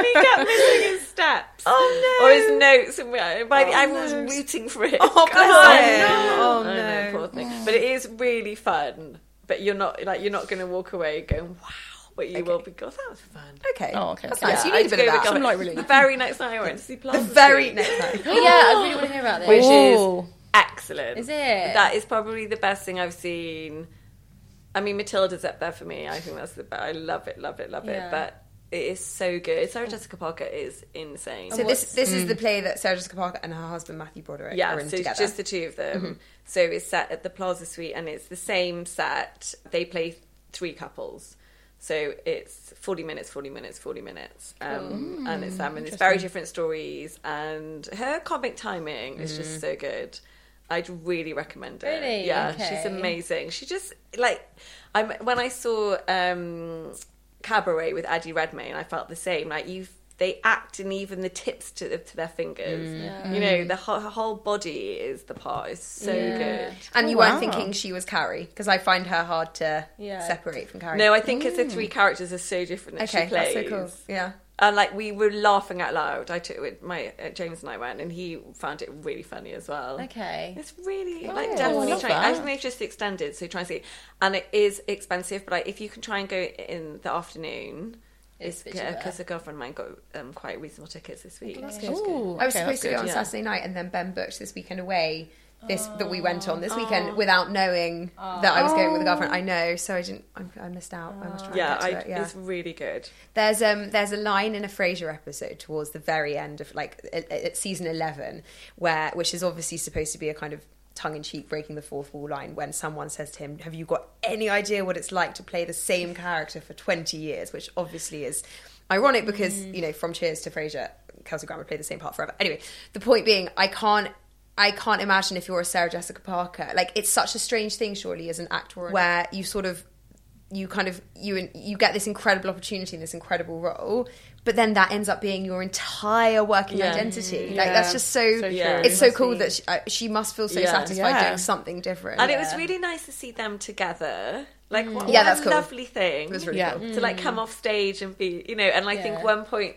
he kept missing his steps. Oh, no. Or his notes, and by the Oh, everyone was no. rooting for it. Oh, Come bless on. him. Oh, I know, no. poor thing. But it is really fun. But you're not like you're not going to walk away going wow. But you will be. God, that was fun. Okay. Oh, okay. That's Yeah, nice. you need a bit of go that. with Some light relief. The very next night I went to see Plaza The very Suite, next night. yeah, I really want to hear about this. which Ooh. is excellent. Is it? That is probably the best thing I've seen. I mean, Matilda's up there for me. I think that's the best. I love it, love it, love Yeah. it. But it is so good. Sarah oh. Jessica Parker is insane. So this this is mm. the play that Sarah Jessica Parker and her husband Matthew Broderick yeah, are in so together. it's just the two of them. Mm-hmm. So it's set at the Plaza Suite, and it's the same set. They play three couples. So it's 40 minutes, 40 minutes, 40 minutes. Um, and it's them, and it's very different stories. And her comic timing is just so good. I'd really recommend it. Really? Yeah, Okay. she's amazing. She just, like, I'm, when I saw um, Cabaret with Eddie Redmayne, I felt the same. Like, you they act in even the tips to, to their fingers. Mm. You know, the whole, her whole body is the part. It's so good. And you Oh, weren't wow. thinking she was Carrie because I find her hard to Yeah. separate from Carrie. No, I think it's the three characters are so different that Mm. okay, she plays. that's so cool. Yeah. And like we were laughing out loud. I took it. My uh, James and I went, and he found it really funny as well. Okay. It's really like definitely love trying. I think they've just extended, so try and see. And it is expensive, but like, if you can try and go in the afternoon, It's it's because a girlfriend of mine got um, quite reasonable tickets this week. Ooh, I was okay, supposed to go on yeah. Saturday night, and then Ben booked this weekend away. This that we went on this weekend without knowing that I was going with a girlfriend. I know, so I didn't. I, I missed out. I must try Yeah, and I, get to it. Yeah. it's really good. There's um there's a line in a Frasier episode towards the very end of like at, at season eleven where which is obviously supposed to be a kind of tongue in cheek breaking the fourth wall line when someone says to him, "Have you got any idea what it's like to play the same character for twenty years?" Which obviously is ironic because mm. you know from Cheers to Frasier, Kelsey Grammer played the same part forever. Anyway, the point being, I can't. I can't imagine if you're a Sarah Jessica Parker. Like it's such a strange thing, surely, as an actor, where you sort of you kind of you you get this incredible opportunity in this incredible role but then that ends up being your entire working Yeah. identity like that's just so, So it's so cool that she, uh, she must feel so Yeah. satisfied Yeah. doing something different And it was really nice to see them together. Like, what, Yeah, what that's a cool. lovely thing. It was really Yeah. cool to like come off stage and be, you know, and I think one point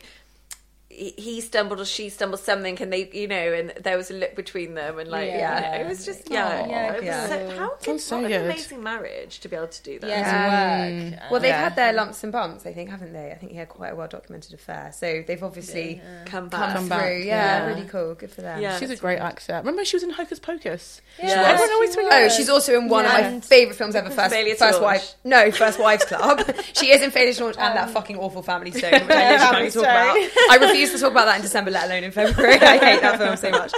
he he stumbled or she stumbled something and they you know and there was a look between them and like Yeah. you know, it was just yeah, Yeah, it was yeah. so, how good, Sounds so what an amazing marriage to be able to do that Yeah, to work. Mm. well they've Yeah. had their lumps and bumps I think haven't they I think he had quite a well documented affair so they've obviously come back, come back through back, yeah, yeah. really cool good for them Yeah. She's a great actor. Remember she was in Hocus Pocus? Yeah. Everyone always She talks Oh, she's also in one of my favourite films ever, First, First Wife. No, First Wives Club. she is in Failure to Launch and that um, fucking awful Family Stone, which I literally can't talk about. I refuse to talk about that in December, let alone in February. I hate that film so much.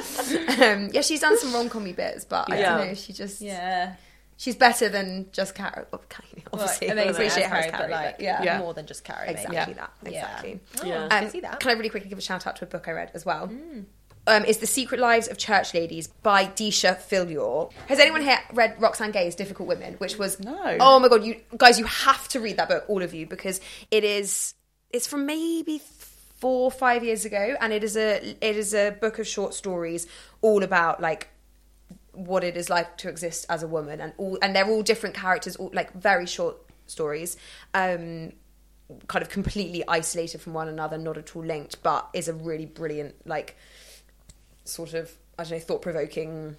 Um, yeah, she's done some rom-commy bits, but I Yeah. don't know, she just... Yeah. She's better than just Carrie. Well, Carrie, Well, obviously. amazing appreciate as her as Carrie, but Carrie, like but yeah. Yeah. more than just Carrie. Exactly Yeah. that. Exactly. Yeah. I can Um, see that. Can I really quickly give a shout out to a book I read as well? Um, is The Secret Lives of Church Ladies by Deesha Philyaw. Has anyone here read Roxane Gay's Difficult Women, which was No. Oh my god, you guys, you have to read that book, all of you, because it is it's from maybe four five years ago, and it is a it is a book of short stories all about like what it is like to exist as a woman and all and they're all different characters all like very short stories um kind of completely isolated from one another not at all linked but is a really brilliant like sort of i don't know thought-provoking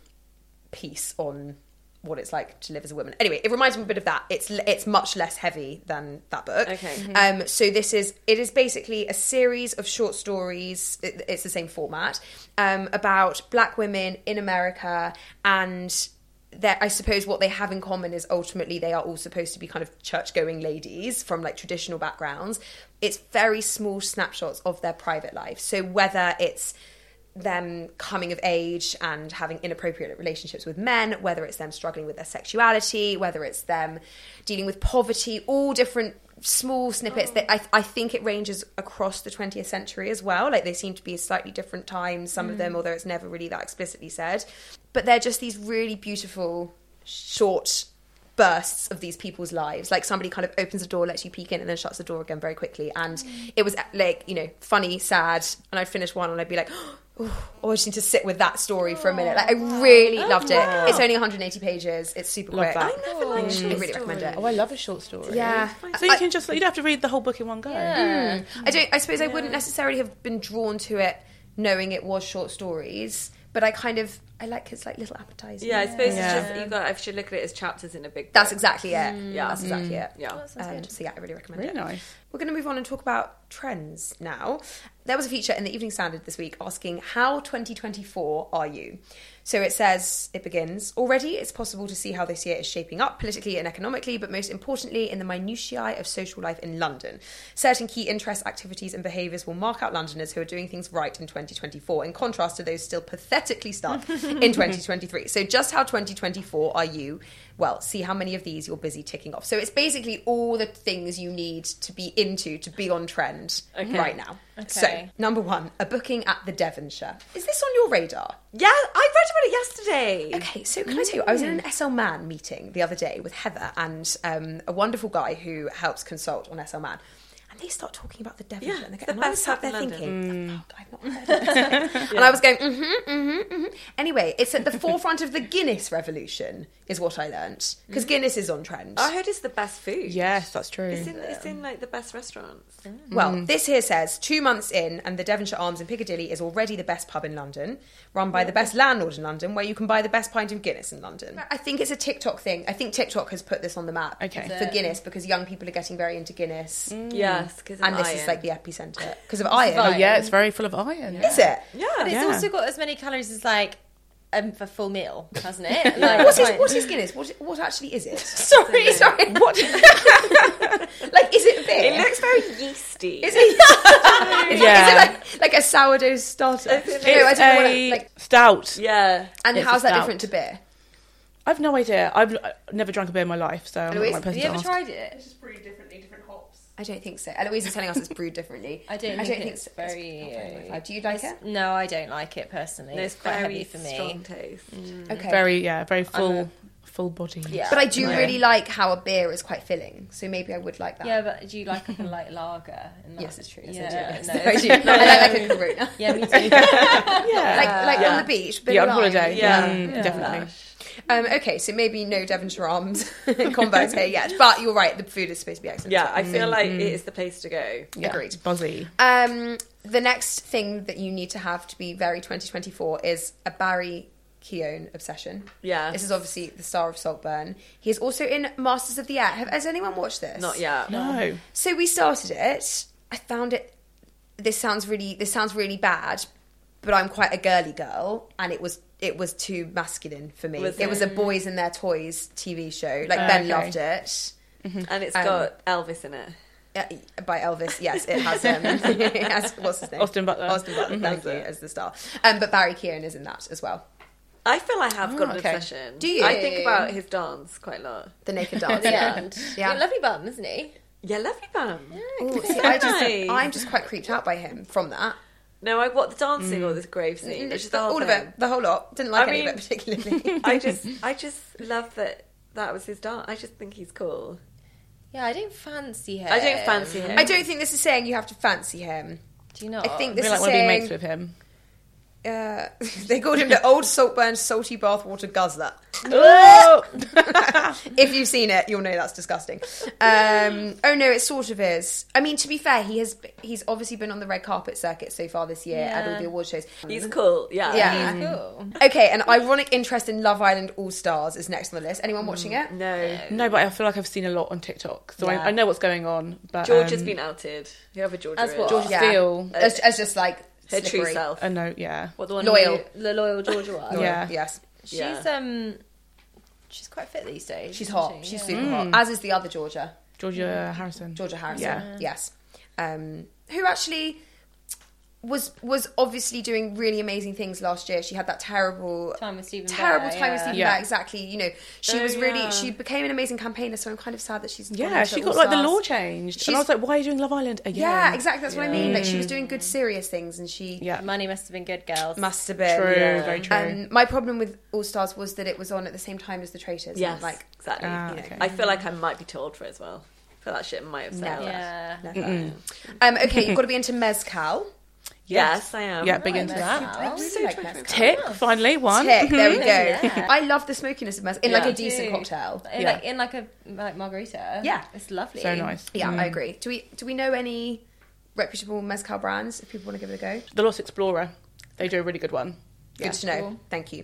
piece on what it's like to live as a woman. Anyway, it reminds me a bit of that. It's it's much less heavy than that book. Okay. Um, so this is it is basically a series of short stories. It, it's the same format um, about black women in America and. That I suppose what they have in common is ultimately they are all supposed to be kind of church going ladies from like traditional backgrounds. It's very small snapshots of their private life. So whether it's them coming of age and having inappropriate relationships with men, whether it's them struggling with their sexuality, whether it's them dealing with poverty, all different small snippets that I, oh. I think it ranges across the 20th century as well. Like they seem to be slightly different times, some of them, mm. although it's never really that explicitly said. But they're just these really beautiful, short bursts of these people's lives. Like somebody kind of opens the door, lets you peek in, and then shuts the door again very quickly. And mm. it was like, you know, funny, sad. And I'd finish one and I'd be like, oh, I just need to sit with that story for a minute. Like I oh. really loved it. Oh. It's only 180 pages. It's super Love quick. that. I never liked mm. I short really recommend it. Oh, I love a short story. Yeah. So you can just you don't have to read the whole book in one go. Mm. I don't. I suppose I wouldn't necessarily have been drawn to it knowing it was short stories, but I kind of I like it's like little appetizers. Yeah, I suppose Yeah. it's just you got. I should look at it as chapters in a big. That's exactly it. Yeah. that's exactly it. Yeah. Um, so yeah, I really recommend Really it. nice. We're going to move on and talk about trends now. There was a feature in the Evening Standard this week asking, How 2024 are you? So it says, it begins, Already it's possible to see how this year is shaping up politically and economically, but most importantly in the minutiae of social life in London. Certain key interests, activities, and behaviours will mark out Londoners who are doing things right in 2024, in contrast to those still pathetically stuck in 2023. So, just how 2024 are you? Well, see how many of these you're busy ticking off. So, it's basically all the things you need to be into to be on trend right now. So, number one, a booking at the Devonshire. Is this on your radar? Yeah, I read about it yesterday. Okay, so can I tell you, I was in an SL Man meeting the other day with Heather and um, a wonderful guy who helps consult on SL Man. And they start talking about the devil. Yeah, and, it's the and I was sat there in thinking, London. oh, I've not heard of this. and I was going, mm-hmm, mm-hmm, mm-hmm. Anyway, it's at the forefront of the Guinness revolution, is what I learnt. Because Guinness is on trend. I heard it's the best food. Yes, that's true. It's in, it's in like the best restaurants. Well, this here says two months in, and the Devonshire Arms in Piccadilly is already the best pub in London, run by the best landlord in London, where you can buy the best pint of Guinness in London. I think it's a TikTok thing. I think TikTok has put this on the map Okay. for Guinness because young people are getting very into Guinness, Yes, because and this is like the epicenter because of iron. Oh yeah, it's very full of iron. Is it? yeah. But it's Yeah. also got as many calories as like um, a full meal, hasn't it? Like, What is, like- what is Guinness? What, what actually is it? Sorry, sorry. What? like, is it beer? It looks very yeasty. Is it? is, Yeah. it like like a sourdough starter? No, I don't know what I- a like. stout. yeah. And it's how's a that stout. different to beer? I've no idea. I've uh, never drunk a beer in my life, so I'm not Louise, the right person Have you to ever ask. tried it? It's just brew differently, different hops. I don't think so. Eloise is telling us it's brewed differently. I don't I think don't think it's so. very- not very high. Do you like it? No, I don't like it personally. No, it's it's quite very heavy for me. strong taste. Okay. Very, yeah, very full, full body. Yeah. But I do Yeah. really like how a beer is quite filling, so maybe I would like that. Yeah, but do you like like a light lager? And Yes, it's true. Yes, Yeah, I do. no. Yes, I do. I like, like a Corona. Yeah, me too. yeah. Like, like Yeah. on the beach. bit yeah, on holiday. Yeah. Mm, Yeah. definitely. Um, okay, so maybe no Devonshire Arms combos here yet, but you're right. The food is supposed to be excellent. Yeah, I feel like it is the place to go. Yeah. Agreed. Buzzy. Um, the next thing that you need to have to be very 2024 is a Barry Keoghan obsession. Yeah. This is obviously the star of Saltburn. He is also in Masters of the Air. Have, has anyone watched this? Not yet. No. So we started it. I found it. This sounds really. This sounds really bad, but I'm quite a girly girl, and it was it was too masculine for me. Was it it? was a boys and their toys TV show. Like Oh, Ben okay. loved it. And it's Um, got Elvis in it. Uh, by Elvis, yes, it has. Um, it has what's his name? Austin Butler. Austin Butler, thank you, as the star. Um, but Barry Keoghan is in that as well. I feel I have got an okay. obsession. Do you? I think about his dance quite a lot. The naked dance. yeah. yeah. yeah. Lovely bum, isn't he? Yeah, lovely bum. Ooh, see, I just, I'm just quite creeped out by him from that. No, I what the dancing or mm. this grave scene. It's just the whole all of thing. it, the whole lot. Didn't like I any of it particularly. I just, I just love that that was his dance. I just think he's cool. Yeah, I don't fancy him. I don't fancy him. I don't think this is saying you have to fancy him. Do you not? I think I this feel like is want to be saying mates with him. Uh, they called him the old saltburn salty bathwater guzzler. If you've seen it, you'll know that's disgusting. Um, oh no, it sort of is. I mean, to be fair, he has he's obviously been on the red carpet circuit so far this year at all the award shows. He's cool. Yeah. Yeah. He's cool. Okay, an ironic interest in Love Island All Stars is next on the list. Anyone watching it? No. No, but I feel like I've seen a lot on TikTok, so Yeah. I, I know what's going on. But George um, has been outed. Whoever George As is. what? George Yeah. Steel. As, as just like Her true self. A no, yeah. What the one? Loyal. who- the loyal Georgia one. Yeah. Yes, She's Yeah. um, she's quite fit these days. she's hot. she? She's Yeah. super hot. As is the other Georgia, Georgia Harrison. Georgia Harrison. Yeah. Yes, um, who actually was was obviously doing really amazing things last year. She had that terrible. Time with Stephen. Terrible Bear, time with yeah. Stephen Yeah. Bear, exactly. You know, she Oh, was really, yeah. she became an amazing campaigner, so I'm kind of sad that she's. Yeah, into she All got like the law changed, and I was like, "Why are you doing Love Island again?" Yeah, exactly. That's what I mean. Like she was doing good, serious things, and she Yeah, Money must have been good, girls. must have been. true, yeah. very true. Um, my problem with All Stars was that it was on at the same time as The Traitors. Yes. and, like exactly. Ah, you know. okay. I feel like I might be told for it as well. I feel that shit might have said. No. that. Yeah. Um, okay, you've got to be into mezcal. Yes, I am. yeah, big into Right, that. mezcal. I really like mezcal. Tick, finally one. Tick, there we go. Yeah. I love the smokiness of mezcal in like a decent cocktail. In, Yeah. like in like a like margarita. Yeah. it's lovely. So nice. Yeah, Mm. I agree. Do we do we know any reputable mezcal brands if people want to give it a go? The Lost Explorer, they do a really good one. Good to know. Thank you.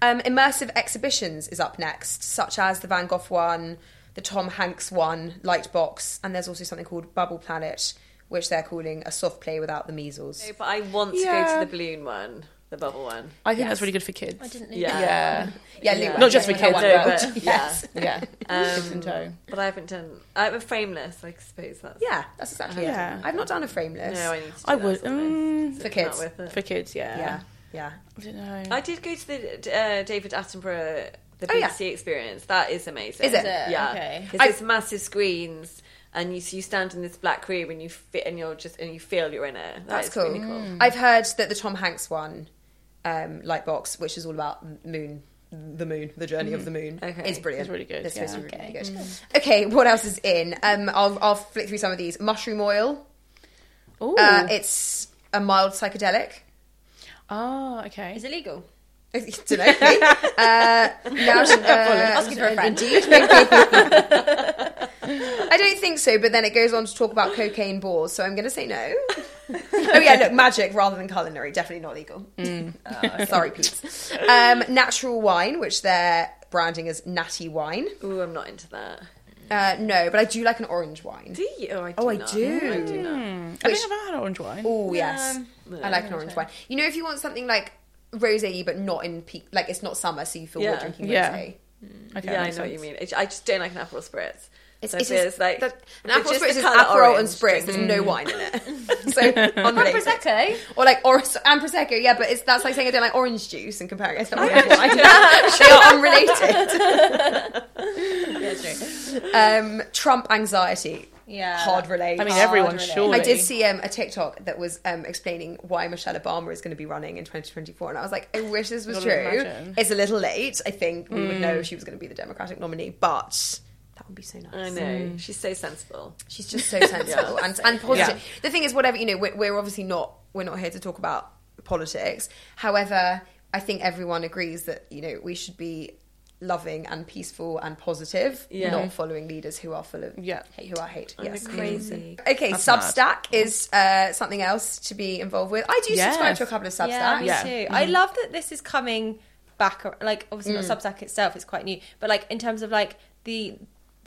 Um, immersive exhibitions is up next, such as the Van Gogh one, the Tom Hanks one, Lightbox, and there's also something called Bubble Planet, which they're calling a soft play without the measles. No, But I want to go Yeah. to the balloon one, the bubble one. I think Yes. that's really good for kids. I didn't know. Yeah. Yeah, Yeah, Yeah. Luke, Not just for actually, kids, I No, wonder. but yes. yeah. Kids in Um, tow. but I haven't done. I'm a frameless. I suppose that's. Yeah, that's exactly Yeah. it. I've not done a frameless. No, I need to. Do I that would sometime. mm, for Not kids. it. for kids. Yeah, Yeah, yeah. I don't know. I did go to the uh, David Attenborough the Oh, yeah. BBC experience. That is amazing. Is it? Is it? Yeah. Okay. Because I- it's massive screens. And you, so you stand in this black room and you fit and you're just and you feel you're in it. That That's cool. Mm. Really cool. I've heard that the Tom Hanks one, um, Lightbox, which is all about m- moon the moon, the journey of the moon. Okay. It's brilliant. It's really good, It's supposed to be really good. Okay, what else is in? Um, I'll I'll flick through some of these. Mushroom oil. Ooh. Uh, it's a mild psychedelic. oh, okay. Is it legal? I don't know. okay. uh, now, uh, Asking for a friend. Indeed. I don't think so, but then it goes on to talk about cocaine balls, so I'm going to say no. oh yeah, look, magic rather than culinary, definitely not legal. Uh, sorry, Pete. Um, natural wine, which they're branding as natty wine. Ooh, I'm not into that. Uh, no, but I do like an orange wine. Do you? Oh, I do. Oh, I not. do. I do not. I think I've had orange wine. Oh yes, Um, I like an orange wine. You know, if you want something like rosé, but not in peak, like it's not summer, so you feel Yeah. you're drinking Yeah. rosé. Okay, yeah, I know makes what you mean. I just don't like an apple spritz. It's, So it's, I just like the- an apple just spritz the is colour Aperol and orange, spritz. just- There's no wine in it, so unrelated. Prosecco. Or like or and prosecco, yeah, but it's that's like saying I don't like orange juice and comparing it to orange wine. they are unrelated. Yeah, true. Um, Trump anxiety, Yeah. hard relate. I mean, everyone relate. surely. I did see um, a TikTok that was um, explaining why Michelle Obama is going to be running in 2024, and I was like, I wish this was Not true. imagine. It's a little late. I think we would know she was going to be the Democratic nominee, but that would be so nice. I know. She's so sensible. She's just so sensible and, and positive. The thing is, whatever you know, we're, we're obviously not we're not here to talk about politics. However, I think everyone agrees that you know we should be loving and peaceful and positive, Yeah. not following leaders who are full of Yeah. who are hate. I'm yes, crazy. Okay, That's Substack is uh, something else to be involved with. I do subscribe to a couple of Substacks. Yeah, me Yeah. too. I love that this is coming back. Like, obviously, Mm. not Substack itself is quite new, but like in terms of like the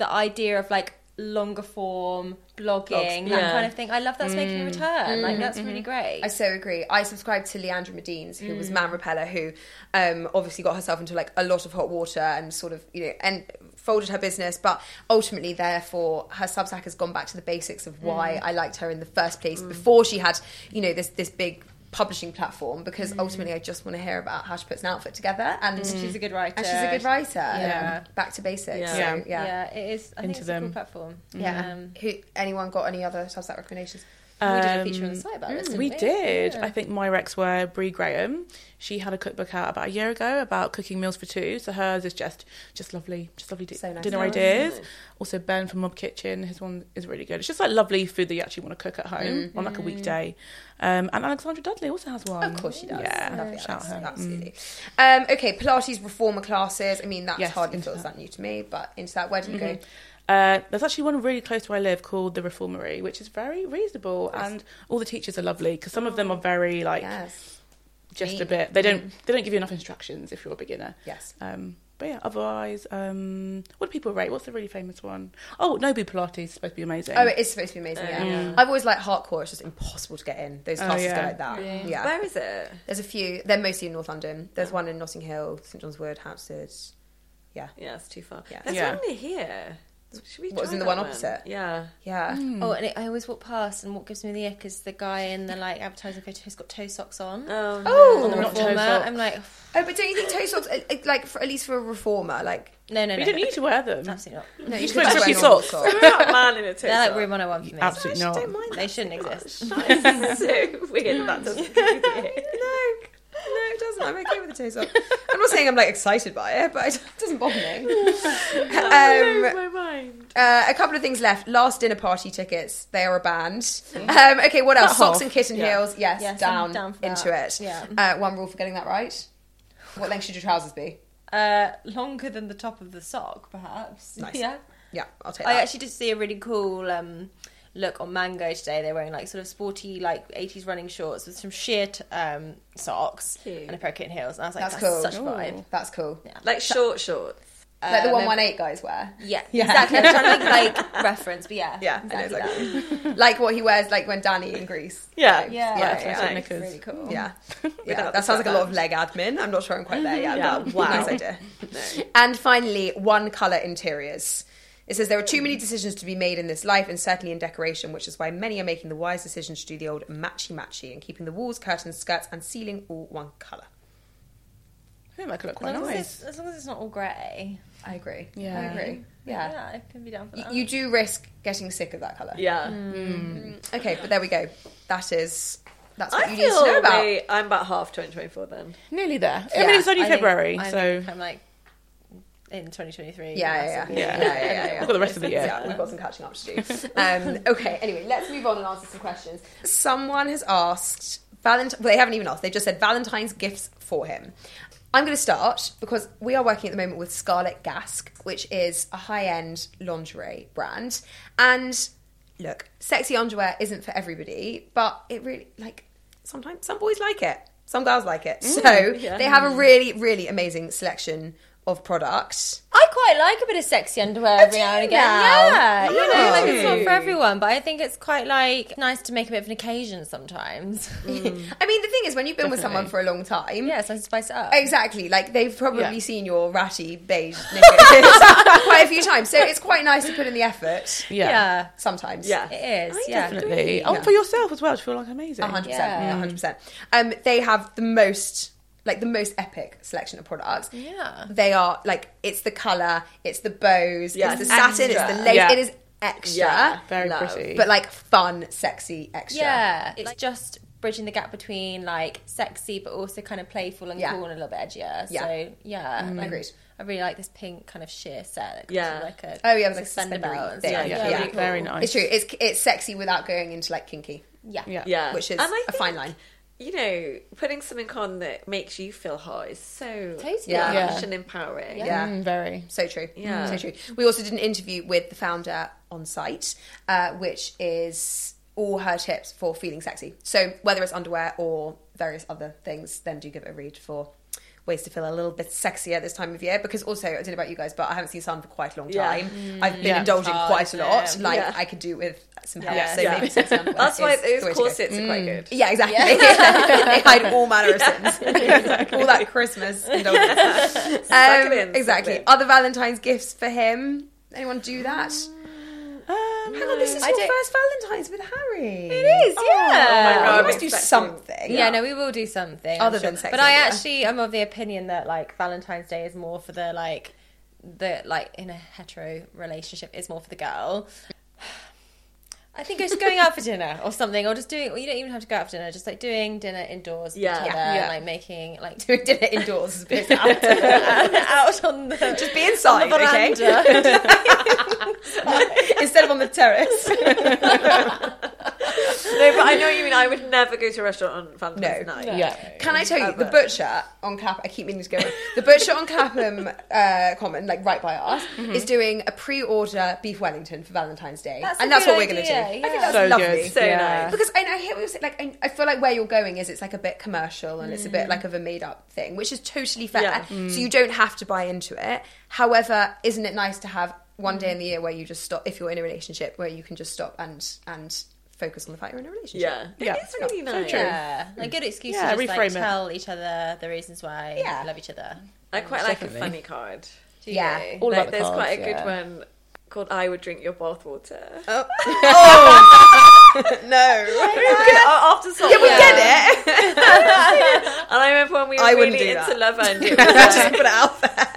the idea of like longer form blogging, that Yeah. kind of thing. I love that's making a mm. return. Like, mm-hmm. that's really mm-hmm. great. I so agree. I subscribed to Leandra Medine's, who was mm. Man Repeller, who um, obviously got herself into like a lot of hot water and sort of you know and folded her business, but ultimately, therefore, her Substack has gone back to the basics of why mm. I liked her in the first place before she had you know this this big publishing platform because ultimately I mm. just want to hear about how she puts an outfit together and mm. She's a good writer. and she's a good writer. Yeah. Um, back to basics. Yeah. So, Yeah. yeah. yeah. it is. I think Into it's a cool platform. Yeah. Um, Who? Anyone got any other Substack recommendations? We did a feature on Um, the site about this. didn't We did. Yeah. I think my recs were Brie Graham. She had a cookbook out about a year ago about cooking meals for two. So hers is just just lovely, just lovely So nice. dinner Oh, ideas. Also Ben from Mob Kitchen, his one is really good. It's just like lovely food that you actually want to cook at home on like a weekday. Um, and Alexandra Dudley also has one. Of course she does. Yeah, Lovely shout her. Mm. Absolutely. Um, okay, Pilates reformer classes. I mean, that's Yes, hardly feels that. that new to me, but into that, where do you go? Uh, there's actually one really close to where I live called the Reformery, which is very reasonable, and all the teachers are lovely because some of them are very like Yes. just a bit. They don't they don't give you enough instructions if you're a beginner. Yes. Um, but yeah, otherwise, um, what do people rate? What's the really famous one? Oh, Nobu Pilates is supposed to be amazing. Oh, it is supposed to be amazing. yeah. yeah. I've always liked Heartcore. It's just impossible to get in. Those Oh, classes yeah. go like that. Yeah. Where is it? There's a few. They're mostly in North London. There's one in Notting Hill, St John's Wood, Hampstead. Yeah. Yeah, it's too far. Yeah. There's Yeah. one near here. Should we What was in the that one opposite? Yeah. Yeah. Oh, and it, I always walk past, and what gives me the ick is the guy in the like advertising photo who's got toe socks on. Oh, Oh, on the not toe reformer, socks. I'm like, Oh, but don't you think toe socks, uh, uh, like, for, at least for a reformer, like, no, no, But no, you don't need to wear them. absolutely not. no, you just could wear just tricky wear normal socks. What about a man in a toe They're like sock? room 101 for me. Absolutely not. Don't mind They shouldn't so exist. That is so weird that doesn't give you the ick. No, no, it doesn't. I'm okay with the sock. I'm not saying I'm like excited by it, but it doesn't bother me. um, my mind. uh, a couple of things left. Last dinner party tickets. They are a band. Um, okay, what else? Socks half. and kitten Yeah. heels. Yes, Yes, I'm down, down for into that. it. Yeah. Uh, one rule for getting that right. What length should your trousers be? Uh, longer than the top of the sock, perhaps. Nice. Yeah. Yeah, I'll take I that. actually did see a really cool um, look on Mango today. They're wearing like sort of sporty, like 80s running shorts with some sheer t- um, socks Cute. and a pair of kitten heels. And I was like, That's that's, cool. such a vibe. That's cool. Yeah. Like short shorts. Like the Uh, one no- one eight guys wear. Yeah, Yeah. exactly. I was trying to think, like reference, but yeah, Yeah, I know exactly exactly. like what he wears, like when Danny in Grease. Yeah. vibes. Yeah, yeah, Like yeah. Nice. Really cool. Yeah, yeah. That sounds like a lot of leg admin. I'm not sure I'm quite there yet. Yeah, but wow. nice idea. No. And finally, one color interiors. It says there are too many decisions to be made in this life, and certainly in decoration, which is why many are making the wise decision to do the old matchy matchy and keeping the walls, curtains, skirts, and ceiling all one color. I think that could look As quite long, as nice. it's, as long as it's not all grey. I agree. Yeah. I agree. Yeah. yeah, I can be down for Y- that. You do risk getting sick of that color. Yeah. Mm. Mm. Okay, but there we go. That is that's what I you need to know about. I'm about half 2024 then. Nearly there. I Yeah, mean, it's only I February, I so I'm like in 2023. Yeah, yeah, yeah. massively. yeah, yeah, yeah, yeah. I've got the rest of the year. Yeah, we've got some catching up to do. Um, okay, anyway, let's move on and answer some questions. Someone has asked Valentine. Well, they haven't even asked. They just said Valentine's gifts for him. I'm going to start because we are working at the moment with Scarlet Gask, which is a high-end lingerie brand. And look, sexy underwear isn't for everybody, but it really like sometimes some boys like it, some girls like it. So they have a really, really amazing selection of products. I quite like a bit of sexy underwear every now and again. now? Yeah, you know, like it's not for everyone, but I think it's quite like nice to make a bit of an occasion sometimes. I mean, the thing is, when you've been with someone for a long time, yeah, so I spice it up. Exactly. Like they've probably Yeah. seen your ratty beige knickers quite a few times. So it's quite nice to put in the effort yeah. Yeah, sometimes. Yeah. it is. yeah, Definitely. Oh, for yourself as well to feel like amazing. One hundred percent. hundred percent. Um, they have the most, like the most epic selection of products. Yeah. They are like it's the color, it's the bows, Yeah, it's the it's satin, it's the lace. Yeah. It is extra, Yeah. Very Love. pretty. but like fun, sexy, extra. Yeah, it's just bridging the gap between like sexy but also kind of playful and Yeah. cool and a little bit edgier. Yeah. So yeah, mm. like, Agreed. I really like this pink kind of sheer set. That Yeah. like a Oh, yeah, with, like, suspender suspendery belt thing. Yeah, Yeah, yeah. really cool. Very nice. It's true. It's it's sexy without going into like kinky, Yeah, Yeah. Yeah. which is And I a fine think, line. You know, putting something on that makes you feel hot is so Totally. Yeah. Yeah. lush and empowering. Yeah. Mm, very. So true. Yeah. So true. We also did an interview with the founder on site, uh, which is all her tips for feeling sexy. So whether it's underwear or various other things, then do give it a read for ways to feel a little bit sexier this time of year. Because also, I don't know about you guys, but I haven't seen sun for quite a long Yeah. time. I've been Yeah. indulging Oh, quite a lot. same. Like Yeah. I could do with some help. Yeah. So Yeah. maybe underwear That's why those corsets are quite good. Yeah, exactly. they hide all manner of sins. all that Christmas indulgence. Suck it Um, exactly. Other Valentine's gifts for him? Anyone do that? Um, Hang on, this is I your don't- first Valentine's with Harry. It is. Oh, Yeah. my God, you I'm must do something. Yeah, no, we will do something Other than sex But I actually am of the opinion that like Valentine's Day is more for the like the like in a hetero relationship is more for the girl. I think it's going out for dinner or something, or just doing. Well, you don't even have to go out for dinner. Just like doing dinner indoors Yeah. together, Yeah. Yeah. like making like Doing dinner indoors as opposed to out. out on the Just be inside, the okay? veranda. Instead of on the terrace. No, but I know what you mean. I would never go to a restaurant on Valentine's No. night. yeah. Can I tell you, the butcher on Clapham, I keep meaning to go, on. the butcher on Clapham uh, Common, like right by us, is doing a pre-order beef Wellington for Valentine's Day. That's a and that's good what we're going to do. idea, I yeah. think that's So lovely. good. So Yeah. nice. Because I, I hear what you're saying, like I, I feel like where you're going is it's like a bit commercial and it's a bit mm. like of a made up thing, which is totally fair. Yeah. So mm. you don't have to buy into it. However, isn't it nice to have one day in the year where you just stop if you're in a relationship where you can just stop and and focus on the fact you're in a relationship. Yeah. Yeah. It's really So nice. true. yeah, a good excuse Yeah, to just reframe like it. tell each other the reasons why Yeah. you love each other. I quite like Definitely. a funny card. Do Yeah. you? All Like, about the there's cards, quite a good yeah. one called "I Would Drink Your Bathwater." Oh, oh. no. After salt. Yeah, we get it. And I remember when we were I wouldn't really do into that. Love and it Just was put it out there.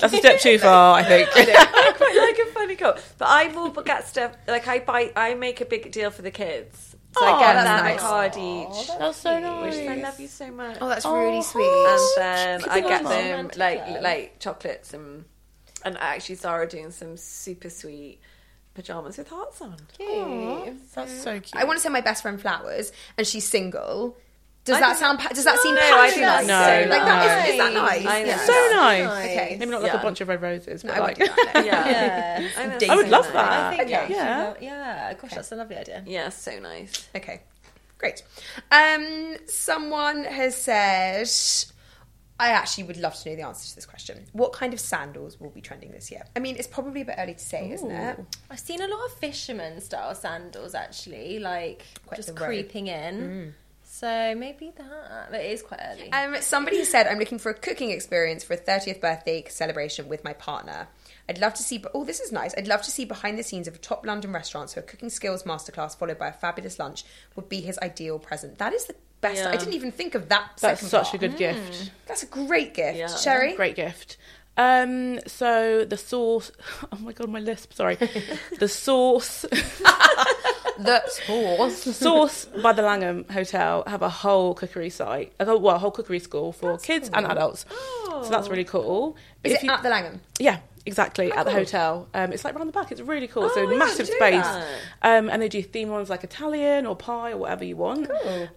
That's a step too far, I think. I quite like a funny card. But I more get stuff like I buy. I make a big deal for the kids, so I get that's them nice. card each. That's so nice. Which I love you so much. Oh, that's really sweet. and then I get them like like chocolates and and I actually Zara doing some super sweet pajamas with hearts on. That's so cute. I want to send my best friend flowers, and she's single. Does I that sound? pa- Does that seem No, I patronising? think that's so like that nice. is, is that nice? I. Yeah. so nice. Okay. Maybe not like Yeah. a bunch of red roses, but I like won't do that. no. Yeah, Yeah. I, I would love nice. that. I think Okay. yeah, Yeah. yeah. Gosh, that's a lovely idea. Yeah, so nice. Okay, great. Um, someone has said, I actually would love to know the answer to this question. What kind of sandals will be trending this year? I mean, it's probably a bit early to say, isn't it? I've seen a lot of fisherman style sandals actually, like Quite just creeping in. So maybe that. But it is quite early. Um, somebody said, I'm looking for a cooking experience for a 30th birthday celebration with my partner. I'd love to see, oh, this is nice. I'd love to see behind the scenes of a top London restaurant, so a cooking skills masterclass followed by a fabulous lunch would be his ideal present. That is the best. Yeah. I didn't even think of that. that's second such part. a good gift. That's a great gift. Yeah. Sherri? Great gift. Um, so the sauce. Oh my god, my lisp. Sorry. the sauce. the sauce. Source by the Langham Hotel have a whole cookery site, a whole, well, a whole cookery school for kids and adults. Oh. So that's really cool. Is If it you- at the Langham? Yeah, exactly. at the hotel, um, it's like round the back. It's really cool. so Oh, yeah, massive space, um, and they do theme ones like Italian or pie or whatever you want.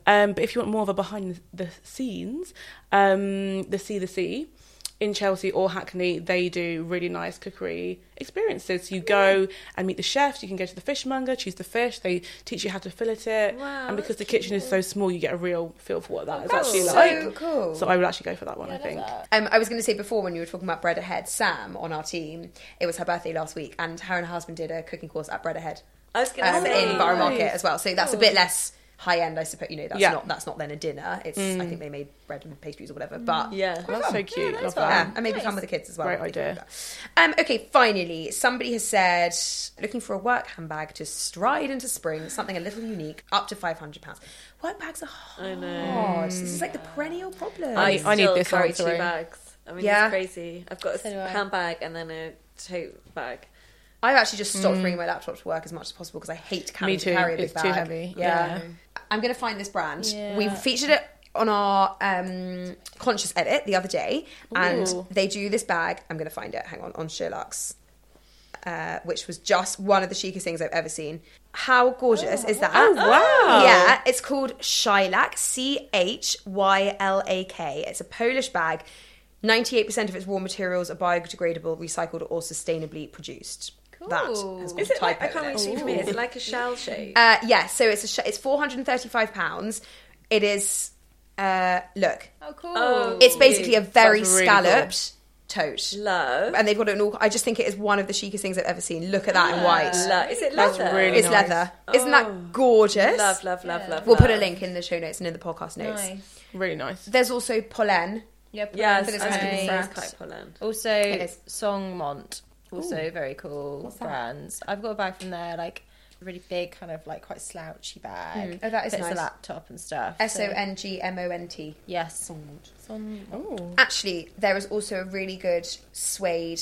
Um, but if you want more of a behind the scenes, um, the Sea the Sea in Chelsea or Hackney, they do really nice cookery experiences. You go and meet the chefs. You can go to the fishmonger, choose the fish. They teach you how to fillet it, Wow, and because the that's kitchen is so small, you get a real feel for what that is That's actually so like. cool. So I would actually go for that one. I think. Um, I was going to say before when you were talking about Bread Ahead, Sam on our team, it was her birthday last week, and her and her husband did a cooking course at Bread Ahead I was going to um, say in Borough Market as well. So that's a bit less high end, I suppose. You know, that's Yeah. not that's not then a dinner. It's I think they made bread and pastries or whatever. But Yeah. That's so cute. Love yeah, that. and maybe fun with the kids as well. Great idea. Um, okay, finally, somebody has said looking for a work handbag to stride into spring, something a little unique, up to five hundred pounds. Work bags are hard. I know. This is like the perennial problem. I- I need this carry two bags. I mean, Yeah. it's crazy. I've got a So handbag and then a tote bag. I've actually just stopped bringing my laptop to work as much as possible because I hate carrying, Mm. Me too. to carry a big It's bag. too heavy. Yeah. Yeah. I'm going to find this brand. Yeah. We featured it on our um, conscious edit the other day, and Ooh. they do this bag. I'm going to find it. Hang on, on SheerLuxe. Uh, which was just one of the chicest things I've ever seen. How gorgeous is that? Oh, wow. Yeah, it's called Chylak, C H Y L A K. It's a Polish bag. 98% of its raw materials are biodegradable, recycled, or sustainably produced. That has got Is a it like, typo I can't in really it. see from here. Is it like a shell shape? Uh, yeah, so it's a sh- it's 435 pounds. It is uh, look, Oh, cool. Oh. it's basically a very really scalloped tote. Love. And they've got it in all. I just think it is one of the chicest things I've ever seen. Look at that in white. Love. Is it That's leather? really It's nice. leather. Isn't Oh. that gorgeous? Love, love, love, love. We'll put a link in the show notes and in the podcast notes. Nice. Really nice. There's also Polène. Yep. Yes, For this I was kind of going to it's quite Poland. Also. Songmont. Also very cool brands. I've got a bag from there, like a really big, kind of like quite slouchy bag. Oh, that is Fits nice. a laptop and stuff. S O S O N G M O N T. N G M O N T. Yes. Song. Oh. Actually, there is also a really good suede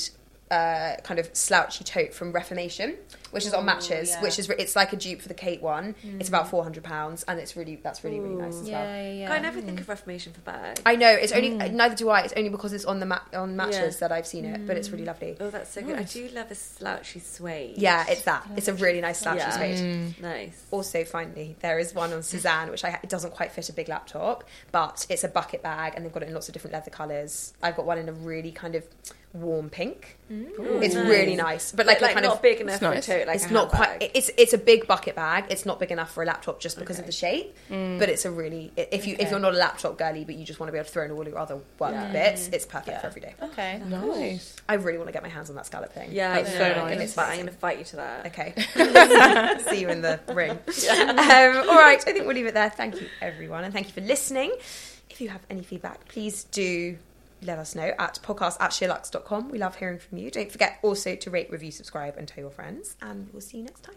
uh, kind of slouchy tote from Reformation, which is on Matches, yeah. which is it's like a dupe for the Kate one. It's about four hundred pounds, and it's really that's really really nice as Yeah, well. yeah, yeah. God, I never think of Reformation for bags. I know it's only neither do I. It's only because it's on the ma- on Matches Yeah. that I've seen it, but it's really lovely. Oh, that's so good. I do love a slouchy suede. Yeah, it's that. It's a really nice slouchy Yeah. suede. Nice. Also, finally, there is one on Sézane, which I, it doesn't quite fit a big laptop, but it's a bucket bag, and they've got it in lots of different leather colours. I've got one in a really kind of warm pink. it's nice. really nice, but like, like a kind not of big enough for nice. A tote. Like it's a not handbag. quite. It's it's a big bucket bag. It's not big enough for a laptop just because of the shape. But it's a really if you if you're not a laptop girly, but you just want to be able to throw in all your other work bits, it's perfect for every day. Okay. Nice. I really want to get my hands on that scallop thing. Yeah, I That's know. so and nice. it's fine. I'm going to fight you to that. Okay. See you in the ring. Um, all right. I think we'll leave it there. Thank you, everyone. And thank you for listening. If you have any feedback, please do let us know at podcast at sheerluxe.com. We love hearing from you. Don't forget also to rate, review, subscribe, and tell your friends. And we'll see you next time.